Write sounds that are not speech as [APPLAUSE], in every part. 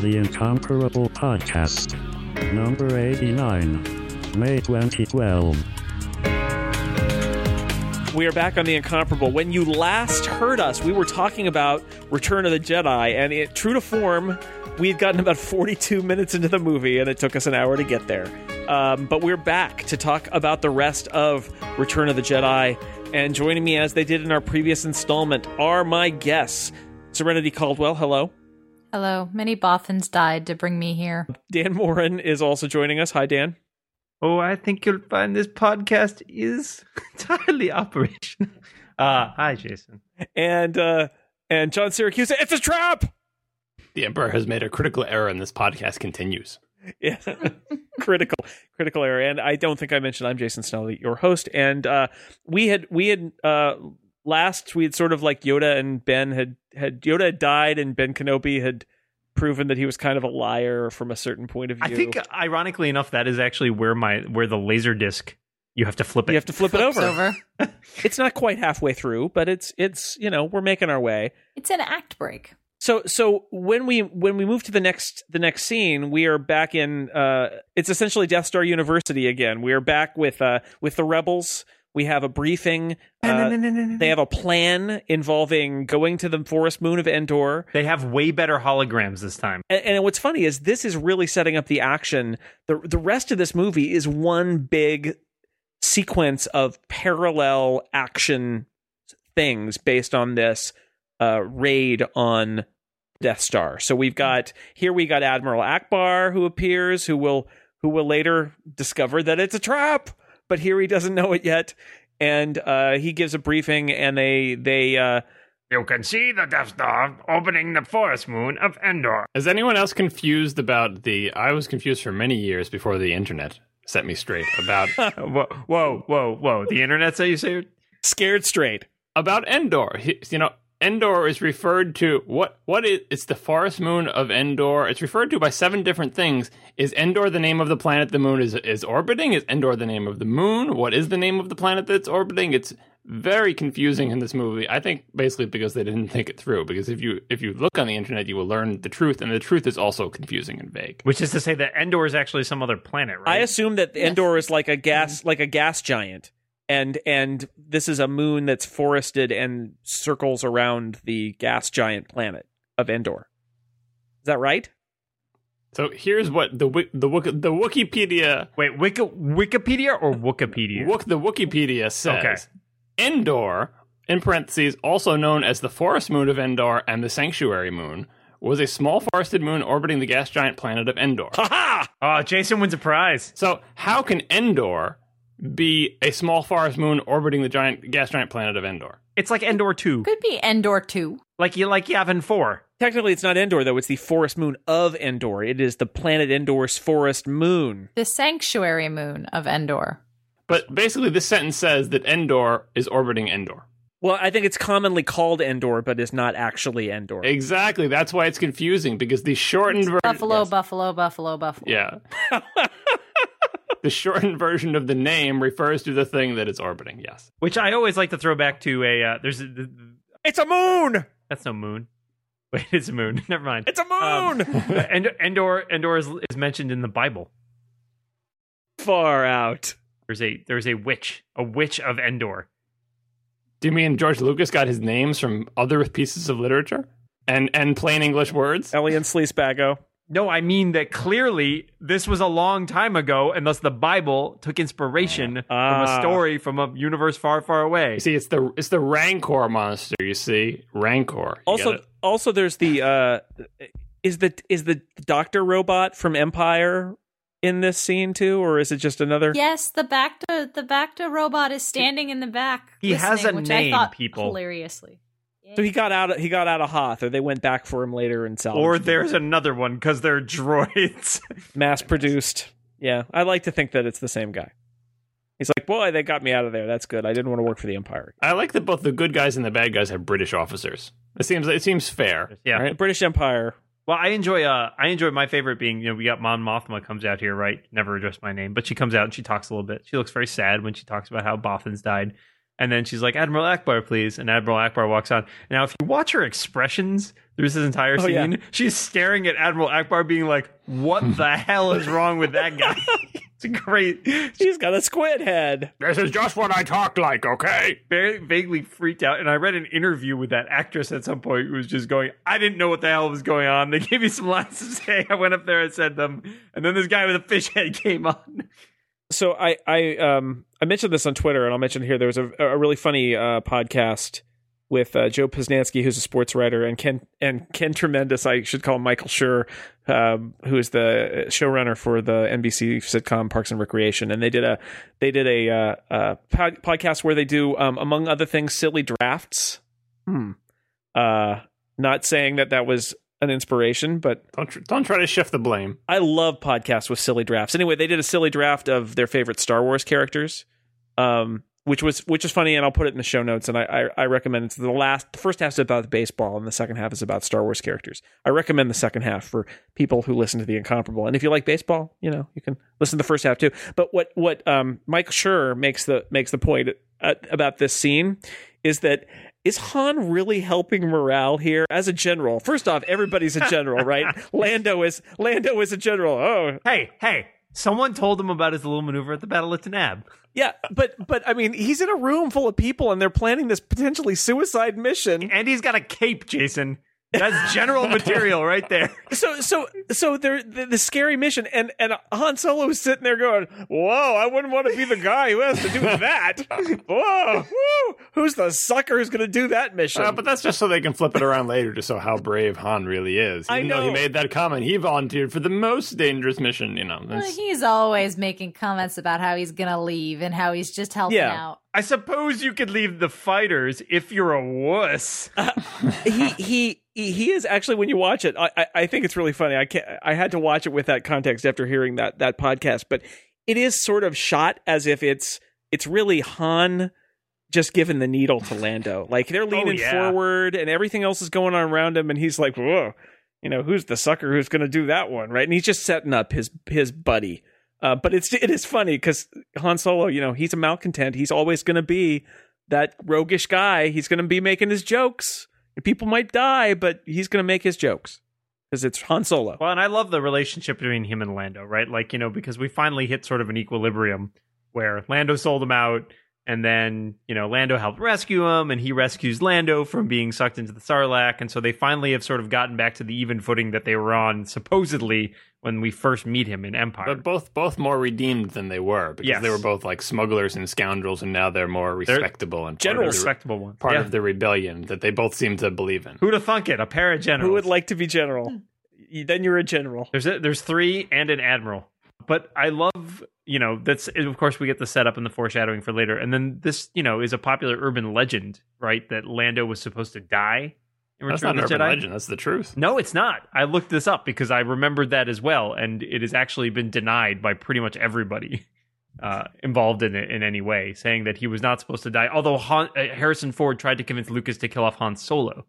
The Incomparable Podcast. Number 89. May 2012. We are back on the incomparable. When you last heard us, we were talking about Return of the Jedi, and it, true to form, we had gotten about 42 minutes into the movie, and it took us an hour to get there. Um, but we're back to talk about the rest of Return of the Jedi, and joining me as they did in our previous installment are my guests. Serenity Caldwell, hello. Hello. Many Bothans died to bring me here. Dan Moren is also joining us. Hi, Dan. Oh, I think you'll find this podcast is [LAUGHS] entirely operational. Uh, hi, Jason. And uh, and John Siracusa. It's a trap. The Emperor has made a critical error, and this podcast continues. [LAUGHS] Yeah, critical, critical error. And I don't think I mentioned I'm Jason Snell, your host. And uh, we had we had uh, last we had sort of like Yoda and Ben had had Yoda had died, and Ben Kenobi had proven that he was kind of a liar from a certain point of view. I think, ironically enough, that is actually where my where the laser disc you have to flip it. you have to flip it over. over. [LAUGHS] It's not quite halfway through, but it's it's you know we're making our way. It's an act break. So so when we when we move to the next the next scene, we are back in uh it's essentially Death Star University again. We are back with uh with the rebels. We have a briefing. Uh, they have a plan involving going to the forest moon of Endor. They have way better holograms this time. And, and what's funny is this is really setting up the action. The the rest of this movie is one big sequence of parallel action things based on this uh, raid on Death Star. So we've got here we got Admiral Ackbar who appears, who will who will later discover that it's a trap, but here he doesn't know it yet, and uh, he gives a briefing, and they they uh, You can see the Death Star opening the forest moon of Endor. Is anyone else confused about the? I was confused for many years before the internet set me straight about [LAUGHS] [LAUGHS] whoa, whoa, whoa, whoa! The internet say you say scared straight. about Endor. He- You know, Endor is referred to what? What is? It's the forest moon of Endor. It's referred to by seven different things. Is Endor the name of the planet the moon is is orbiting? Is Endor the name of the moon? What is the name of the planet that's orbiting? It's very confusing in this movie. I think basically because they didn't think it through. Because if you if you look on the internet, you will learn the truth, and the truth is also confusing and vague. which is to say that Endor is actually some other planet, right? I assume that Endor is like a gas like a gas giant. And and this is a moon that's forested and circles around the gas giant planet of Endor. Is that right? So here's what the Wik- the Wik- the Wikipedia Wait, Wiki- Wikipedia or Wikipedia? Wik- the Wikipedia says Okay. Endor, in parentheses, also known as the forest moon of Endor and the sanctuary moon, was a small forested moon orbiting the gas giant planet of Endor. Ha Ha oh, Jason wins a prize. so how can Endor be a small forest moon orbiting the giant gas giant planet of Endor? It's like Endor two, Could be Endor 2. like you like Yavin four. Technically, it's not Endor though. It's the forest moon of Endor. It is the planet Endor's forest moon. The sanctuary moon of Endor. But basically, this sentence says that Endor is orbiting Endor. Well, I think it's commonly called Endor, but is not actually Endor. Exactly. That's why it's confusing because the shortened version. Buffalo, Yes. buffalo, buffalo, buffalo. Yeah. [LAUGHS] the shortened [LAUGHS] version of the name refers to the thing that it's orbiting. Yes. Which I always like to throw back to a. Uh, there's a, th- th- It's a moon. that's no moon. [LAUGHS] Wait, it's a moon. [LAUGHS] Never mind. It's a Um, moon. Endor, Endor, Endor is, is mentioned in the Bible. Far out. There's a there's a witch, a witch of Endor. Do you mean George Lucas got his names from other pieces of literature and and plain English words? Elan Sleazebaggano. No, I mean that clearly this was a long time ago, and thus the Bible took inspiration from Ah. a story from a universe far, far away. You see, it's the it's the Rancor monster. You see, Rancor. You Also, also, there's the uh, is the is the doctor robot from Empire in this scene too, or is it just another? Yes, the Bacta the Bacta robot is standing in the back. He has listening, a which name, I thought people. Hilariously. So he got out. He got out of Hoth, or they went back for him later and salvaged. Or him. there's another one because they're droids. [LAUGHS] mass produced. Yeah, I like to think that it's the same guy. He's like, boy, they got me out of there. That's good. I didn't want to work for the Empire. I like that both the good guys and the bad guys have British officers. It seems it seems fair. yeah. Right? British Empire. Well, I enjoy. Uh, I enjoy my favorite being. You know, we got Mon Mothma comes out here, right? Never addressed my name, but she comes out and she talks a little bit. She looks very sad when she talks about how Bothans died. And then she's like, Admiral Ackbar, please. And Admiral Ackbar walks on. Now, if you watch her expressions through this entire Oh, scene, yeah. she's staring at Admiral Ackbar, being like, What [LAUGHS] the hell is wrong with that guy? [LAUGHS] it's a great, She's got a squid head. This is just what I talk like, okay? very vaguely freaked out. And I read an interview with that actress at some point who was just going, I didn't know what the hell was going on. They gave me some lines to say. I went up there and said them. And then this guy with a fish head came on. so I I um I mentioned this on Twitter and I'll mention here. There was a, a really funny uh, podcast with uh, Joe Posnanski, who's a sports writer, and Ken and Ken Tremendous. I should call him Michael Schur, um, who is the showrunner for the NBC sitcom Parks and Recreation. And they did a they did a, uh, uh pod- podcast where they do um, among other things silly drafts. Hmm. Uh, not saying that that was an inspiration, but Don't tr- don't try to shift the blame. I love podcasts with silly drafts. Anyway, they did a silly draft of their favorite Star Wars characters, um, which was which is funny, and I'll put it in the show notes. And I, I, I recommend it's the last. The first half is about baseball, and the second half is about Star Wars characters. I recommend the second half for people who listen to the Incomparable. And if you like baseball, you know you can listen to the first half too. But what what um, Mike Schur makes the makes the point uh, about this scene is that is Han really helping morale here as a general? First off, everybody's a general, right? [LAUGHS] Lando is Lando is a general. Oh, Hey, hey, someone told him about his little maneuver at the Battle of Taanab. yeah, but but I mean, he's in a room full of people and they're planning this potentially suicide mission. And he's got a cape, Jason. That's general [LAUGHS] material right there. So so so they're the, the scary mission and and Han Solo is sitting there going, "Whoa, I wouldn't want to be the guy who has to do that." [LAUGHS] Whoa, woo, who's the sucker who's going to do that mission? Uh, but that's just so they can flip it around later to show how brave Han really is. I Even though he made that comment, he volunteered for the most dangerous mission. You know, Well, he's always making comments about how he's gonna leave and how he's just helping Yeah. out. I suppose you could leave the fighters if you're a wuss. he he he is actually when you watch it I, I think it's really funny i can't i had to watch it with that context after hearing that that podcast but it is sort of shot as if it's it's really han just giving the needle to lando like they're leaning yeah. forward and everything else is going on around him and he's like whoa you know who's the sucker who's going to do that one right and he's just setting up his his buddy uh, but it's it is funny because Han Solo, you know, he's a malcontent. He's always going to be that roguish guy. He's going to be making his jokes. People might die, but he's going to make his jokes because it's Han Solo. Well, and I love the relationship between him and Lando, right? Like, you know, because we finally hit sort of an equilibrium where Lando sold him out, and then, you know, Lando helped rescue him, and he rescues Lando from being sucked into the Sarlacc. And so they finally have sort of gotten back to the even footing that they were on, supposedly, when we first meet him in Empire. but both both more redeemed than they were because Yes. they were both like smugglers and scoundrels, and now they're more respectable and part generals. of the, respectable one. part Yeah. of the rebellion that they both seem to believe in. Who'd have thunk it? A pair of generals. Who would like to be general? Hmm. Then you're a general. There's a, there's three and an admiral. But I love, you know, that's of course we get the setup and the foreshadowing for later. And then this, you know, is a popular urban legend, right? That Lando was supposed to die in That's not of an the urban Jedi. legend. That's the truth. No, it's not. I looked this up because I remembered that as well, and it has actually been denied by pretty much everybody [LAUGHS] uh, involved in it in any way, saying that he was not supposed to die. Although Han, uh, Harrison Ford tried to convince Lucas to kill off Han Solo.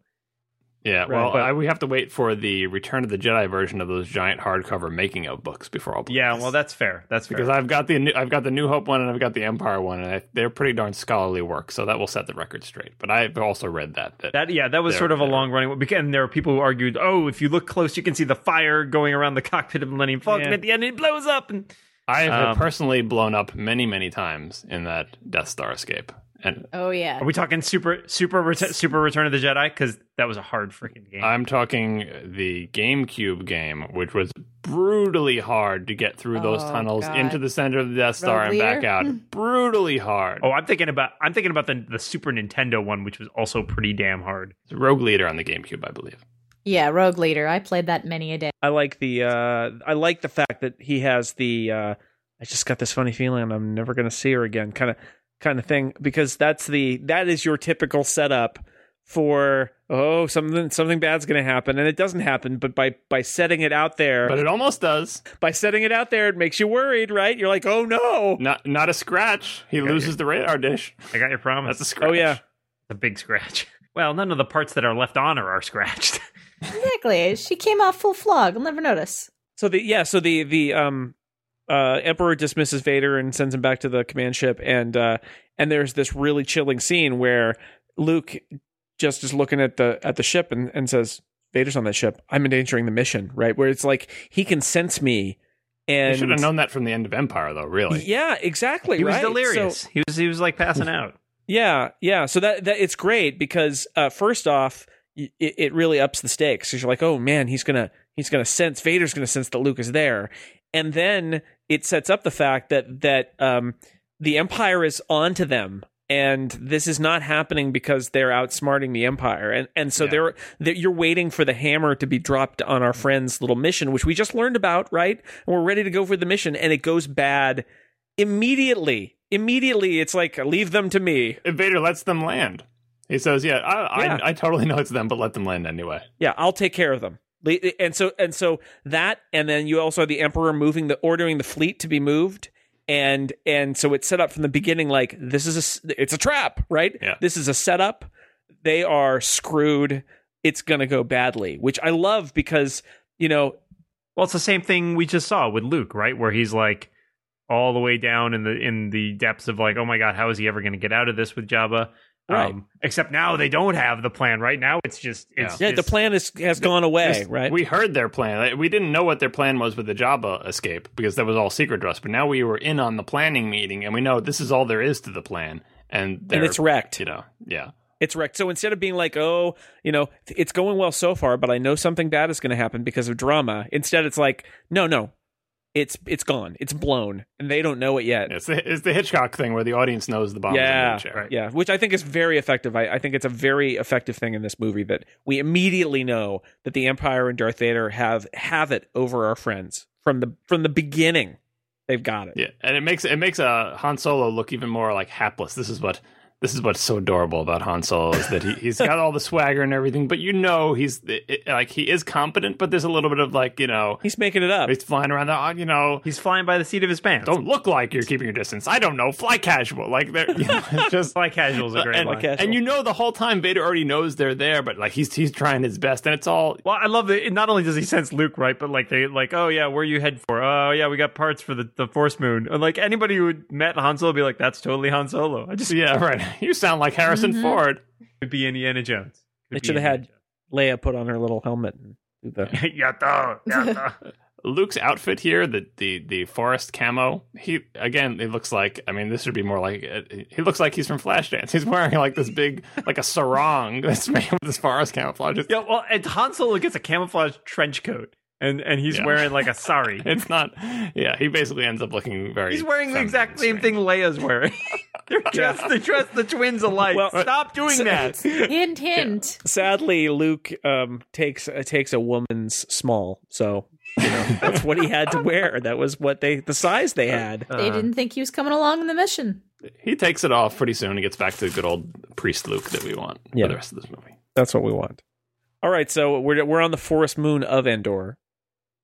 Yeah, Right, well, but- I, we have to wait for the Return of the Jedi version of those giant hardcover making of books before I'll. Yeah, this. well, that's fair. That's fair. because I've got the New- I've got the New Hope one and I've got the Empire one, and I, they're pretty darn scholarly work, so that will set the record straight. But I've also read that that, That yeah, that was sort of a long running. And there are people who argued, oh, if you look close, you can see the fire going around the [LAUGHS] cockpit of Millennium Falcon Yeah. at the end, it blows up. And I have Um, personally blown up many many times in that Death Star escape, and Oh yeah. are we talking super super Ret- super Return of the Jedi? Because that was a hard freaking game. I'm talking the GameCube game, which was brutally hard to get through those Oh, tunnels God. into the center of the Death Star Rogue and back out. [LAUGHS] brutally hard. oh, I'm thinking about I'm thinking about the the Super Nintendo one, which was also pretty damn hard. It's Rogue Leader on the GameCube, I believe. Yeah, Rogue Leader. I played that many a day. I like the uh I like the fact that he has the uh I just got this funny feeling I'm never going to see her again kind of kind of thing because that's the that is your typical setup for oh something something bad's going to happen and it doesn't happen but by by setting it out there But it almost does. by setting it out there it makes you worried right you're like oh no Not not a scratch. He loses the radar dish. I got your promise. That's a scratch. oh yeah a big scratch. Well, none of the parts that are left on her are scratched. Exactly. She came off full flog. I'll never notice. so the yeah so the the um uh, Emperor dismisses Vader and sends him back to the command ship, and uh, and there's this really chilling scene where Luke just is looking at the at the ship and, and says, "Vader's on that ship. I'm endangering the mission." Right, where it's like he can sense me, and You should have known that from the end of Empire, though. Really, Yeah, exactly. He was right? delirious. So- he was he was like passing out. yeah, yeah. So that that it's great because uh, first off, it, it really ups the stakes. Because you're like, oh man, he's gonna he's gonna sense Vader's gonna sense that Luke is there, and then it sets up the fact that that um, the Empire is onto them. And this is not happening because they're outsmarting the Empire, and and so Yeah. they're, they're you're waiting for the hammer to be dropped on our friend's little mission, which we just learned about, right? And we're ready to go for the mission, and it goes bad immediately. Immediately, it's like leave them to me. And Vader lets them land. He says, "Yeah, I, Yeah. I, I totally know it's them, but let them land anyway." Yeah, I'll take care of them. And so and so that and then you also have the emperor moving the ordering the fleet to be moved and and so it's set up from the beginning like this is a it's a trap, right? Yeah. This is a setup. They are screwed. It's going to go badly, which I love because, you know, Well, it's the same thing we just saw with Luke, right? Where he's like all the way down in the in the depths of like, oh my god, how is he ever going to get out of this with Jabba? Right. Um, except now they don't have the plan. Right now, it's just it's yeah, the plan is, has gone away, This- right? We heard their plan. We didn't know what their plan was with the Jabba escape because that was all secret to us. But now we were in on the planning meeting, and we know this is all there is to the plan. And, and it's wrecked. You know, yeah. It's wrecked. So instead of being like, oh, you know, it's going well so far, but I know something bad is going to happen because of drama. Instead, it's like, no, no, it's it's gone, it's blown, and they don't know it yet. It's the, it's the Hitchcock thing where the audience knows the bomb yeah, is in the chair. yeah, which I think is very effective. I, I think it's a very effective thing in this movie that we immediately know that the Empire and Darth Vader have have it over our friends from the from the beginning. They've got it. Yeah, and it makes it makes uh, Han Solo look even more like hapless. This is what this is what's so adorable about Han Solo is that he he's got all the swagger and everything, but you know he's it, like he is competent, but there's a little bit of like you know He's making it up. he's flying around the uh, you know he's flying by the seat of his pants. don't look like you're keeping your distance. I don't know, fly casual like they're you know, [LAUGHS] just fly casual's a great and, line. casual. and you know the whole time Vader already knows they're there, but like he's he's trying his best, and it's all Well, I love that. Not only does he sense Luke, right, but like they like, oh yeah, where you head for? Oh yeah, we got parts for the, the Force Moon. And like anybody who met Han Solo would be like, that's totally Han Solo. I just yeah right. [LAUGHS] You sound like Harrison Ford. could be Indiana Jones. Could They should have Indiana had Leia put on her little helmet and do the. Jones. [LAUGHS] Yatta, yatta. [LAUGHS] Luke's outfit here, the the the forest camo, he again, it looks like. I mean, this would be more like uh, he looks like he's from Flashdance. He's wearing like this big, like a sarong that's made with this forest camouflage. Yeah, well, and Han Solo gets a camouflage trench coat, and and he's Yeah. wearing like a sari. [LAUGHS] it's not. Yeah, he basically ends up looking very. He's wearing the exact same strange. thing Leia's wearing. [LAUGHS] they're dressed, they dress the twins alike. Well, Stop doing that. [LAUGHS] Hint, hint. Sadly, Luke um, takes uh, takes a woman's small, so you know that's what he had to wear. That was what they the size they had. They didn't think he was coming along in the mission. He takes it off pretty soon. He gets back to the good old priest Luke that we want Yeah. for the rest of this movie. That's what we want. All right, so we're we're on the forest moon of Endor,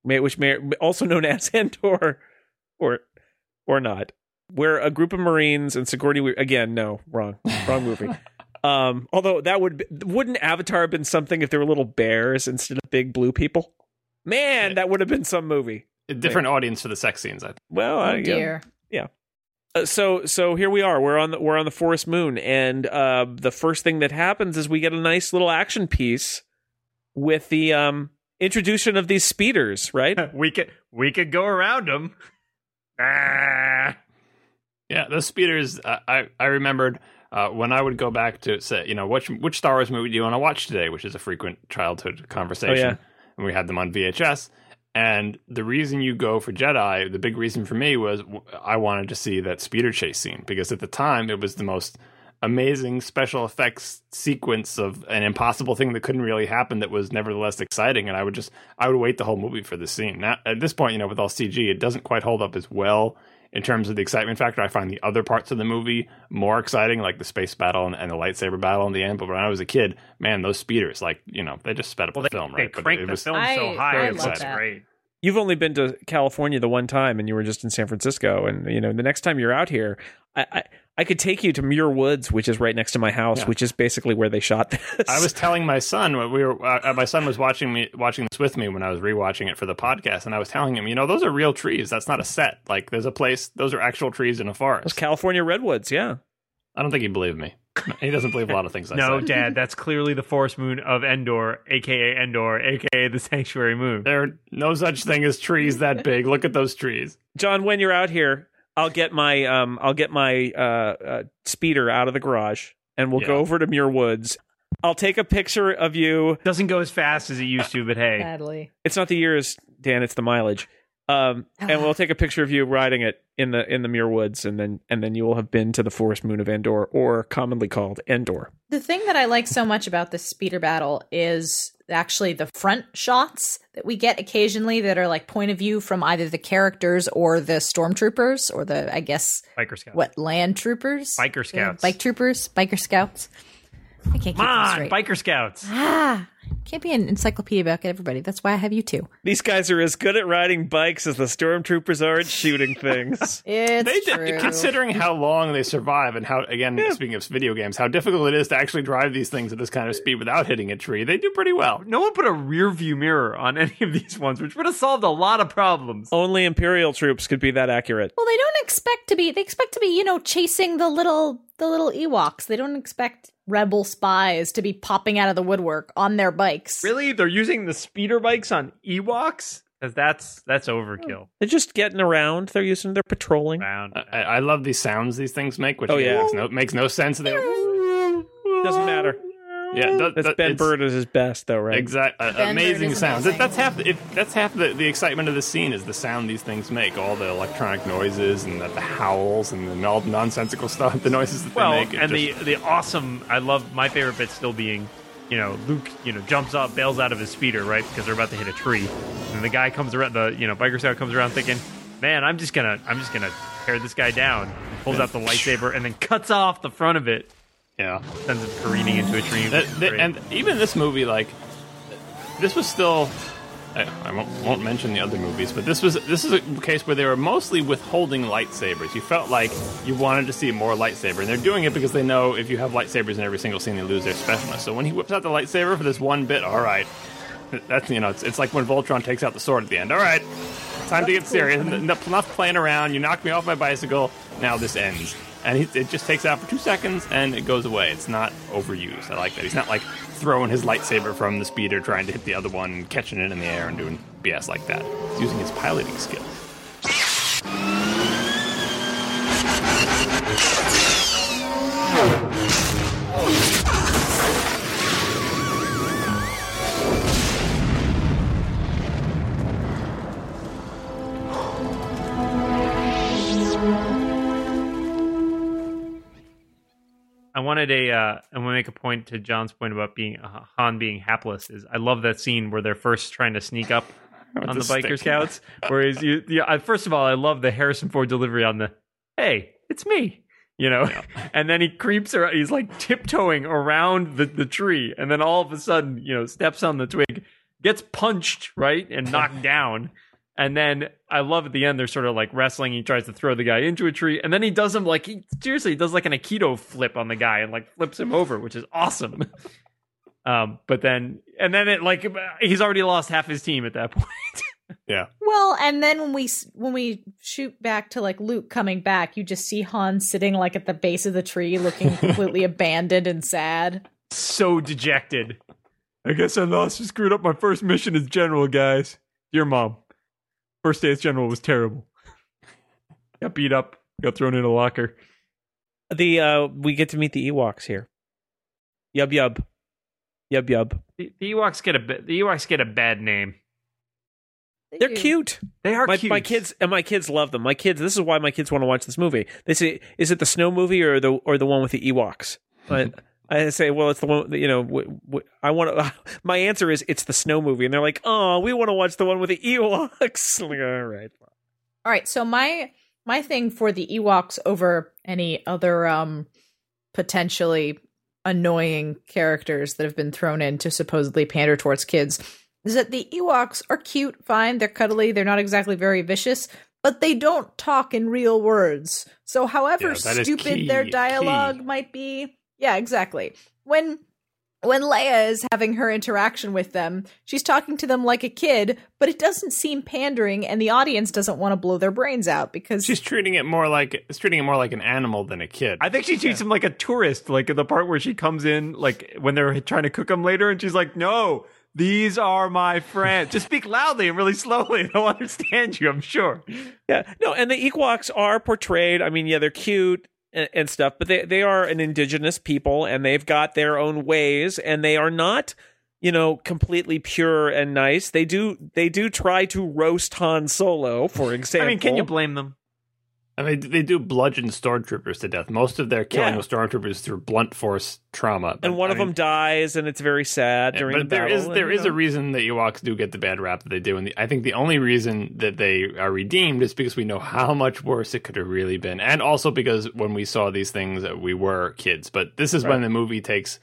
may- which may also known as [LAUGHS] Endor, or or not. Where a group of Marines and Sigourney Weaver again, no, wrong, wrong movie. [LAUGHS] um, although that would be- wouldn't Avatar have been something if there were little bears instead of big blue people? Man, that would have been some movie. A different audience for the sex scenes. I think. Well, Oh I, yeah. dear. Uh, so so here we are. We're on the we're on the forest moon, and uh, the first thing that happens is we get a nice little action piece with the um, introduction of these speeders, right? [LAUGHS] we could we could go around them. Ah. Yeah, those speeders. I I, I remembered uh, when I would go back to say, you know, which which Star Wars movie do you want to watch today? Which is a frequent childhood conversation. Oh, yeah. And we had them on VHS. And the reason you go for Jedi, the big reason for me was I wanted to see that speeder chase scene because at the time it was the most amazing special effects sequence of an impossible thing that couldn't really happen that was nevertheless exciting and I would just I would wait the whole movie for the scene. Now at this point, you know, with all CG, it doesn't quite hold up as well in terms of the excitement factor. I find the other parts of the movie more exciting, like the space battle and, and the lightsaber battle in the end. But when I was a kid, man, those speeders, like, you know, they just sped up Well, the they, film, they right? But cranked it the was film I- so high. I it love looks great. You've only been to California the one time, and you were just in San Francisco. And you know, the next time you're out here, I I, I could take you to Muir Woods, which is right next to my house, Yeah. which is basically where they shot this. I was telling my son when we were uh, my son was watching me watching this with me when I was rewatching it for the podcast, and I was telling him, you know, those are real trees. That's not a set. Like there's a place. Those are actual trees in a Those forest. California redwoods, yeah. I don't think he believed me. He doesn't believe a lot of things I [LAUGHS] No, say. Dad, [LAUGHS] that's clearly the forest moon of Endor, aka Endor, aka the sanctuary moon. There are no such thing as trees that big. Look at those trees. John, when you're out here, I'll get my um I'll get my uh, uh speeder out of the garage and we'll go over to Muir Woods. I'll take a picture of you. Doesn't go as fast as it used to, but hey, Badly. It's not the years, Dan, it's the mileage. Um and we'll take a picture of you riding it in the in the Muir Woods and then and then you will have been to the forest moon of Endor or commonly called Endor. The thing that I like so much about this speeder battle is actually the front shots that we get occasionally that are like point of view from either the characters or the stormtroopers or the I guess biker scouts. what land troopers, Biker Yeah, scouts. bike troopers, biker scouts. I can't Come them on, straight. biker scouts. ah, can't be an encyclopedia about everybody. That's why I have you two. These guys are as good at riding bikes as the stormtroopers are at shooting things. [LAUGHS] It's They true. did, considering how long they survive and how again speaking of video games, how difficult it is to actually drive these things at this kind of speed without hitting a tree. They do pretty well. No one put a rear view mirror on any of these ones, which would have solved a lot of problems. Only Imperial troops could be that accurate. Well, they don't expect to be. They expect to be, you know, chasing the little the little Ewoks. They don't expect rebel spies to be popping out of the woodwork on their bikes. Really? They're using the speeder bikes on Ewoks? Because that's that's overkill. Hmm. They're just getting around. They're using. They're patrolling. Round. I, I love these sounds these things make, which Oh, yeah. makes, no, makes no sense. They [LAUGHS] Doesn't matter. Yeah, that, That's that- Ben Burtt is his best, though, right? Exactly. uh, Ben amazing is sounds. amazing. That, that's half. The, it, that's half the, the excitement of the scene is the sound these things make. All the electronic noises and the, the howls and the all the nonsensical [LAUGHS] stuff. The noises that Well, they make. it and just- the the awesome. I love my favorite bit still being, you know, Luke, you know, jumps up, bails out of his speeder, right, because they're about to hit a tree, and the guy comes around. The you know biker scout comes around thinking, man, I'm just gonna I'm just gonna tear this guy down. Pulls out the lightsaber and then cuts off the front of it, yeah. sends it careening into a tree. That- that- and even this movie, like this was still. I, I won't, won't mention the other movies, but this was this is a case where they were mostly withholding lightsabers. You felt like you wanted to see more lightsaber, and they're doing it because they know if you have lightsabers in every single scene, they lose their specialness. So when he whips out the lightsaber for this one bit, all right, that's you know, it's, it's like when Voltron takes out the sword at the end. All right, time to get serious. Enough enough playing around. You knocked me off my bicycle. Now this ends. And he, it just takes out for two seconds and it goes away. It's not overused. I like that. He's not like throwing his lightsaber from the speeder, trying to hit the other one, and catching it in the air and doing BS like that. He's using his piloting skills. Wanted a. Uh, I want to make a point to John's point about being uh, Han being hapless. Is I love that scene where they're first trying to sneak up [LAUGHS] on the the biker scouts. Whereas you, yeah, I, first of all, I love the Harrison Ford delivery on the, "Hey, it's me," you know, [LAUGHS] and then he creeps around. He's like tiptoeing around the the tree, and then all of a sudden, you know, steps on the twig, gets punched right and knocked down. And then I love at the end they're sort of like wrestling. He tries to throw the guy into a tree, and then he does him like he seriously he does like an aikido flip on the guy and like flips him over, which is awesome. [LAUGHS] um, but then and then it like he's already lost half his team at that [LAUGHS] point. Yeah. Well, and then when we when we shoot back to like Luke coming back, you just see Han sitting like at the base of the tree, looking [LAUGHS] completely abandoned and sad. so dejected. I guess I lost. Screwed up my first mission as general, guys. Dear mom, first day as general was terrible. Got beat up. Got thrown in a locker. The uh, we get to meet the Ewoks here. Yub yub, yub yub. The, the Ewoks get a ba- the Ewoks get a bad name. They They're cute. They are My, cute. my kids and my kids love them. My kids. This is why my kids want to watch this movie. They say, "Is it the snow movie or the or the one with the Ewoks?" I, I say, "Well, it's the one. You know, w- w- I want to." [LAUGHS] My answer is, "It's the snow movie," and they're like, "Oh, we want to watch the one with the Ewoks." I'm [LAUGHS] like, all right. All right, so my my thing for the Ewoks over any other um potentially annoying characters that have been thrown in to supposedly pander towards kids is that the Ewoks are cute, fine, they're cuddly, they're not exactly very vicious, but they don't talk in real words. So however Yeah, stupid key- their dialogue key. might be, yeah, exactly. When when Leia is having her interaction with them, she's talking to them like a kid, but it doesn't seem pandering and the audience doesn't want to blow their brains out because She's treating it more like it's treating it more like an animal than a kid. I think she treats him like a tourist, like in the part where she comes in, like when they're trying to cook him later, and she's like, "No, these are my friends." Just speak loudly and really slowly. [LAUGHS] They'll understand you. I'm sure. Yeah, no, and the Ewoks are portrayed. I mean, yeah, they're cute and, and stuff, but they they are an indigenous people, and they've got their own ways, and they are not, you know, completely pure and nice. They do they do try to roast Han Solo, for example. I mean, can you blame them? And mean, they do bludgeon stormtroopers to death. Most of their killing Yeah. of stormtroopers through blunt force trauma. But, and one I of mean, them dies, and it's very sad during but the there battle. is and, you is a reason that Ewoks do get the bad rap that they do, and the, I think the only reason that they are redeemed is because we know how much worse it could have really been, and also because when we saw these things, uh, we were kids. But this is when the movie takes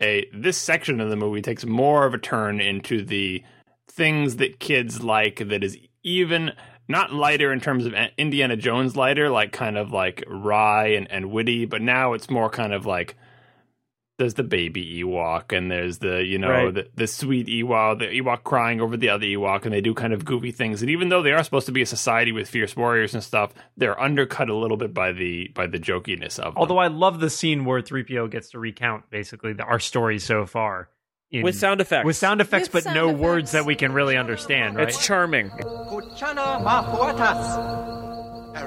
a this section of the movie takes more of a turn into the things that kids like that is even not lighter in terms of Indiana Jones lighter, like kind of like wry and, and witty, but now it's more kind of like there's the baby Ewok and there's the you know Right. the, the sweet Ewok, the Ewok crying over the other Ewok, and they do kind of goofy things. And even though they are supposed to be a society with fierce warriors and stuff, they're undercut a little bit by the by the jokiness of them. Although I love the scene where 3PO gets to recount basically the, our story so far in, with sound effects. with sound effects, With but no sound words that we can really understand. Right? It's charming. Kuchana mahuatas.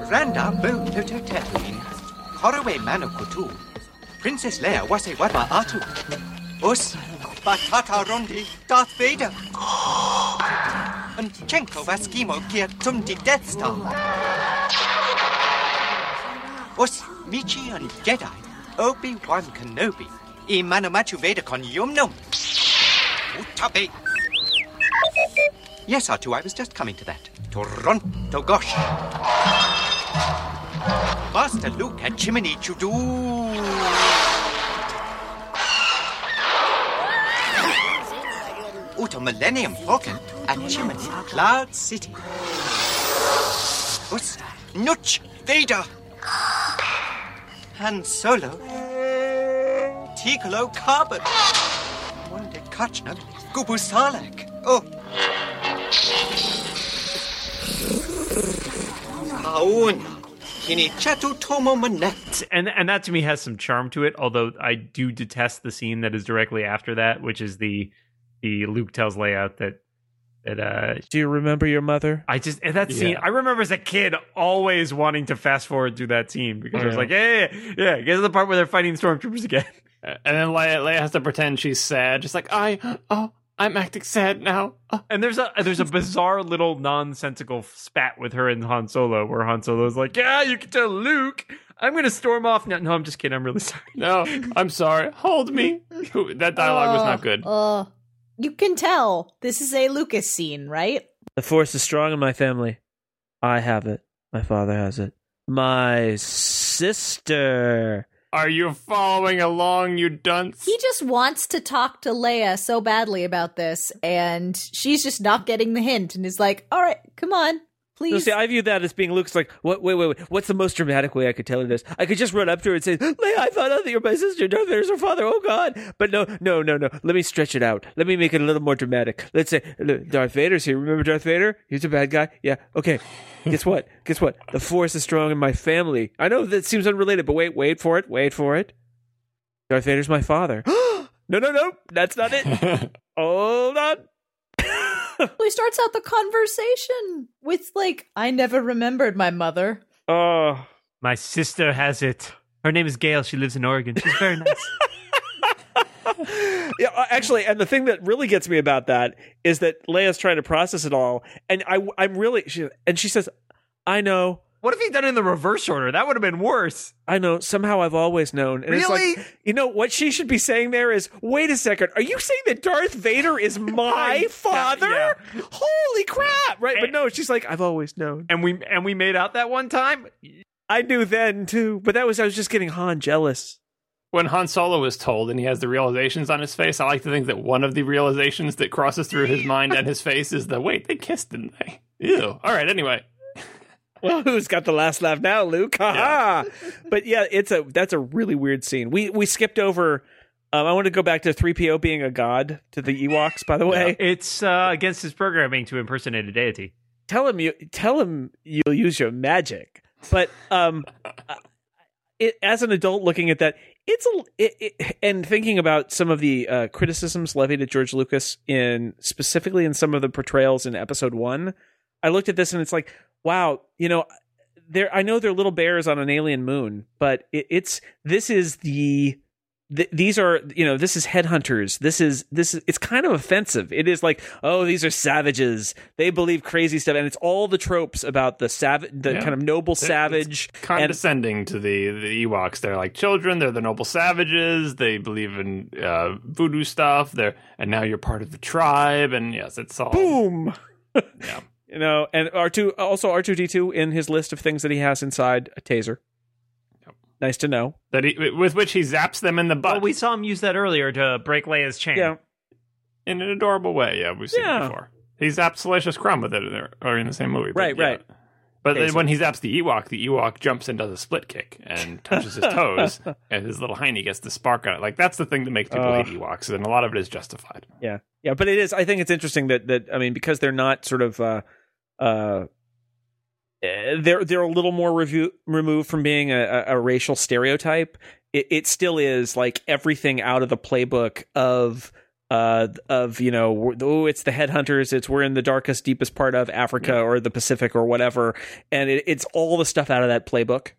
Randa bu tututetwin. Korwe manukutu. Princess Leia wase wadma atu. Us batata rondi Darth Vader. And Chenko vaskimo kia tumdi Death Star. Us Michi and Jedi. Obi-Wan Kenobi. I con yumnum. Utabe. Yes, R2, I was just coming to that. Toronto, gosh. Master Luke at Chimney Chudu. Uto Millennium Falcon at Chimney Cloud City. Us Nutch Vader. Han Solo. Ticolo Carbon. Wanda Kachna. Gubu Salak. Oh. Kauna. Kini Tomo Manet. and and that to me has some charm to it. Although I do detest the scene that is directly after that, which is the the Luke tells layout that that uh Do you remember your mother? I just that scene Yeah. I remember as a kid always wanting to fast forward through that scene because I was like, yeah, yeah, yeah, yeah, get to the part where they're fighting stormtroopers again. [LAUGHS] and then Leia, Leia has to pretend she's sad, just like I oh I'm acting sad now. Oh. And there's a there's a bizarre little nonsensical spat with her and Han Solo where Han Solo's like, yeah, you can tell Luke. I'm gonna storm off now. No, I'm just kidding. I'm really [LAUGHS] sorry. No, I'm sorry. Hold me. That dialogue was not good. Uh, you can tell this is a Lucas scene, right? The force is strong in my family. I have it. My father has it. My sister. Are you following along, you dunce? He just wants to talk to Leia so badly about this, and she's just not getting the hint and is like, all right, come on, No, see, I view that as being Luke's like, what, wait, wait, wait. What's the most dramatic way I could tell her this? I could just run up to her and say, Leia, I found out that you're my sister. Darth Vader's her father. Oh, God. But no, no, no, no. Let me stretch it out. Let me make it a little more dramatic. Let's say, uh, Darth Vader's here. Remember Darth Vader? He's a bad guy. Yeah. Okay. [LAUGHS] Guess what? Guess what? The Force is strong in my family. I know that seems unrelated, but wait, wait for it. Wait for it. Darth Vader's my father. [GASPS] no, no, no. That's not it. [LAUGHS] Hold on. [LAUGHS] he starts out the conversation with like, "I never remembered my mother." Oh. My sister has it. Her name is Gail. She lives in Oregon. She's very nice. [LAUGHS] yeah, uh, actually, and the thing that really gets me about that is that Leia's trying to process it all, and I, I'm really, she, and she says, "I know, what if he'd done it in the reverse order? That would have been worse. I know. Somehow, I've always known." And it's Really? like, you know, what she should be saying there is, "Wait a second, are you saying that Darth Vader is [LAUGHS] my father? yeah. Holy crap!" Right? But no, she's like, "I've always known. And we and we made out that one time. I knew then too." But that was, I was just getting Han jealous. when Han Solo is told and he has the realizations on his face, I like to think that one of the realizations that crosses through his mind and his face is the wait, they kissed, didn't they? Ew. All right, anyway. Well, [LAUGHS] who's got the last laugh now, Luke? Ha ha! But yeah, it's a that's a really weird scene. We we skipped over. Um, I want to go back to three PO being a god to the Ewoks. By the way, It's uh, against his programming to impersonate a deity. tell him you tell him you'll use your magic. But um, it, as an adult looking at that, it's a it, it, and thinking about some of the uh, criticisms levied at George Lucas in specifically in some of the portrayals in Episode One. I looked at this and it's like, wow, you know, there. I know they're little bears on an alien moon, but it, it's this is the. Th- these are you know this is headhunters this is this is it's kind of offensive it is like oh these are savages they believe crazy stuff and it's all the tropes about the savage the Yeah. kind of noble It's savage and condescending to the the Ewoks. They're like children. They're the noble savages. They believe in uh, voodoo stuff. They're and now you're part of the tribe. And yes, it's all boom Yeah. You know and r2 also r2d2 in his list of things that he has inside a taser Yep. nice to know that he, with which he zaps them in the butt Well, we saw him use that earlier to break Leia's chain. yeah in an adorable way. Yeah, we've seen Yeah. it before. He zaps Salacious Crumb with it, in there- or in the same movie. but Right, yeah. right. But Okay, then so- when he zaps the Ewok, the Ewok jumps and does a split kick and touches his [LAUGHS] toes, and his little hiney gets the spark on it. Like that's the thing that makes people Ugh. hate Ewoks, and a lot of it is justified. Yeah, yeah, but it is. I think it's interesting that that I mean because they're not sort of uh, uh, they're they're a little more review, removed from being a, a, a racial stereotype. It, it still is like everything out of the playbook of uh of you know oh it's the headhunters it's we're in the darkest deepest part of africa or the pacific or whatever and it, it's all the stuff out of that playbook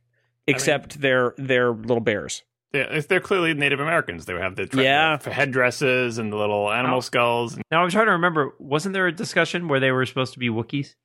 except they're they're little bears Yeah, they're clearly Native Americans. They have the tra- Yeah. the headdresses and the little animal Oh. skulls. Now I'm trying to remember. Wasn't there a discussion where they were supposed to be Wookiees?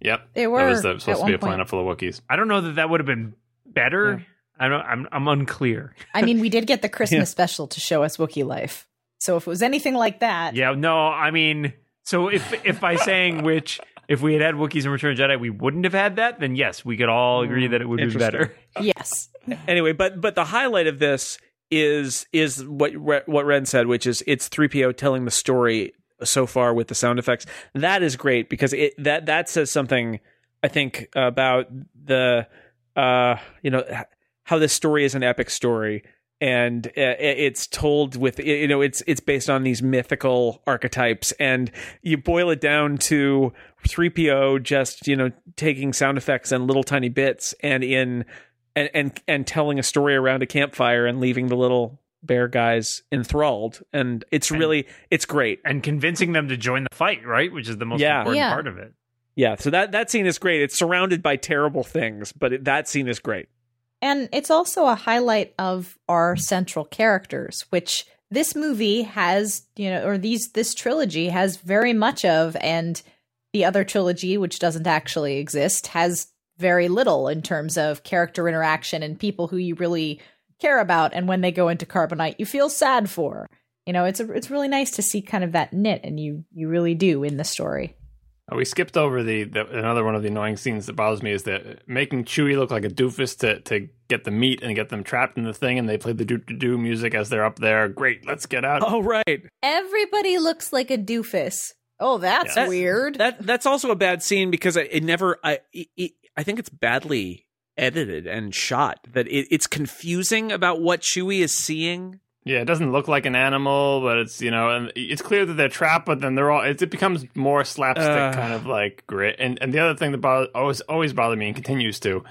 Yep, They that were was the, at supposed to be a point. planet full of Wookiees. I don't know that that would have been better. I don't. I'm. I'm unclear. I mean, we did get the [LAUGHS] Christmas special to show us Wookiee life. So if it was anything like that, Yeah. No. I mean. So if if by saying [LAUGHS] which, if we had had Wookiees in Return of Jedi, we wouldn't have had that. Then yes, we could all mm, agree that it would be better. [LAUGHS] yes. anyway, but but the highlight of this is is what what Ren said, which is it's three PO telling the story so far with the sound effects. That is great because it that that says something I think about the uh you know how this story is an epic story and uh, it's told with you know it's it's based on these mythical archetypes and you boil it down to 3PO just you know taking sound effects and little tiny bits and in and and and telling a story around a campfire and leaving the little bear guys enthralled and it's And- really it's great And convincing them to join the fight, right? Which is the most Yeah. important Yeah. part of it. yeah so that that scene is great it's surrounded by terrible things but it, that scene is great And it's also a highlight of our central characters, which this movie has, you know, or these this trilogy has very much of, and the other trilogy, which doesn't actually exist, has very little in terms of character interaction and people who you really care about. And when they go into Carbonite, you feel sad for. You know, it's a, it's really nice to see kind of that knit, and you you really do in the story. Uh, We skipped over the, the another one of the annoying scenes that bothers me is that making Chewie look like a doofus to to get the meat and get them trapped in the thing, and they play the doo doo doo music as they're up there. Great, let's get out. oh right Everybody looks like a doofus. Oh, that's That- weird. that that's also a bad scene because it, it never I it, it- I think it's badly edited and shot that it, it's confusing about what Chewie is seeing Yeah, it doesn't look like an animal, but it's you know, and it's clear that they're trapped. But then they're all it, it becomes more slapstick Uh. kind of like grit. And and the other thing that bother, always always bothered me and continues to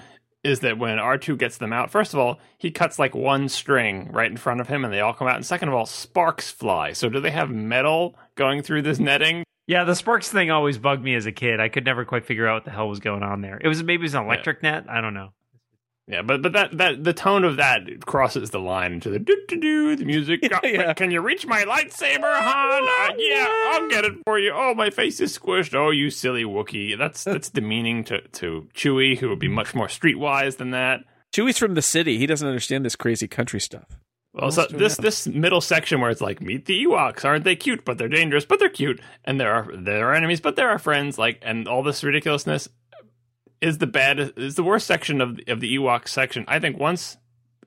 is that when R two gets them out, first of all, he cuts like one string right in front of him, and they all come out. And second of all, sparks fly. So do they have metal going through this netting? Yeah, the Sparks thing always bugged me as a kid. I could never quite figure out what the hell was going on there. It was maybe it was an electric net. I don't know. Yeah, but but that that the tone of that crosses the line into the doo doo doo the music. [LAUGHS] Yeah, yeah. Can you reach my lightsaber, [LAUGHS] Han? Uh, yeah, I'll get it for you. Oh, my face is squished. Oh, you silly Wookie. That's that's [LAUGHS] demeaning to to Chewie, who would be much more streetwise than that. Chewie's from the city he doesn't understand this crazy country stuff Well, so this this middle section where it's like meet the Ewoks, aren't they cute? But they're dangerous, but they're cute, and there are there are enemies, but there are friends. Like, and all this ridiculousness is the bad is the worst section of of the Ewok section. I think once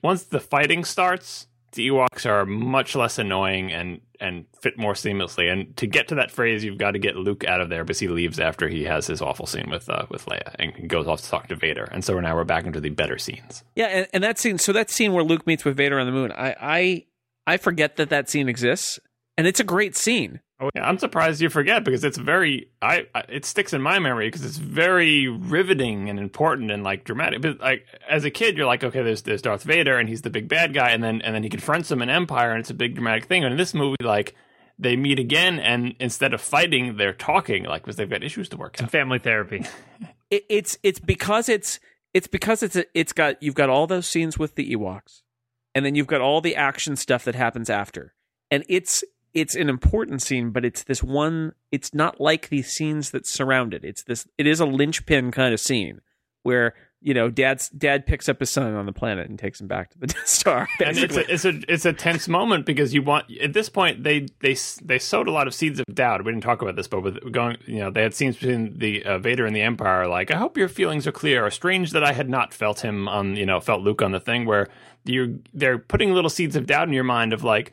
once the fighting starts, the Ewoks are much less annoying and and fit more seamlessly. And to get to that phrase, you've got to get Luke out of there because he leaves after he has his awful scene with uh, with Leia and goes off to talk to Vader. And so now we're back into the better scenes. Yeah, and, and that scene. So that scene where Luke meets with Vader on the moon. I I I forget that that scene exists, and it's a great scene. Oh, yeah, I'm surprised you forget because it's very I, I it sticks in my memory because it's very riveting and important and like dramatic. But like as a kid, you're like, okay, there's there's Darth Vader and he's the big bad guy, and then and then he confronts him in Empire, and it's a big dramatic thing. And in this movie, like they meet again, and instead of fighting, they're talking, like because they've got issues to work Some out. family therapy. [LAUGHS] It, it's it's because it's it's because it's a, it's got you've got all those scenes with the Ewoks, and then you've got all the action stuff that happens after, and it's it's an important scene, but it's this one. It's not like the scenes that surround it. It's this. It is a linchpin kind of scene where you know dad's dad picks up his son on the planet and takes him back to the [LAUGHS] Death Star. and it's Basically, a, it's a it's a tense moment because you want at this point they they they sowed a lot of seeds of doubt. We didn't talk about this, but with going you know they had scenes between the uh, Vader and the Empire. Like I hope your feelings are clear. Or strange that I had not felt him on you know felt Luke on the thing where you they're putting little seeds of doubt in your mind of like.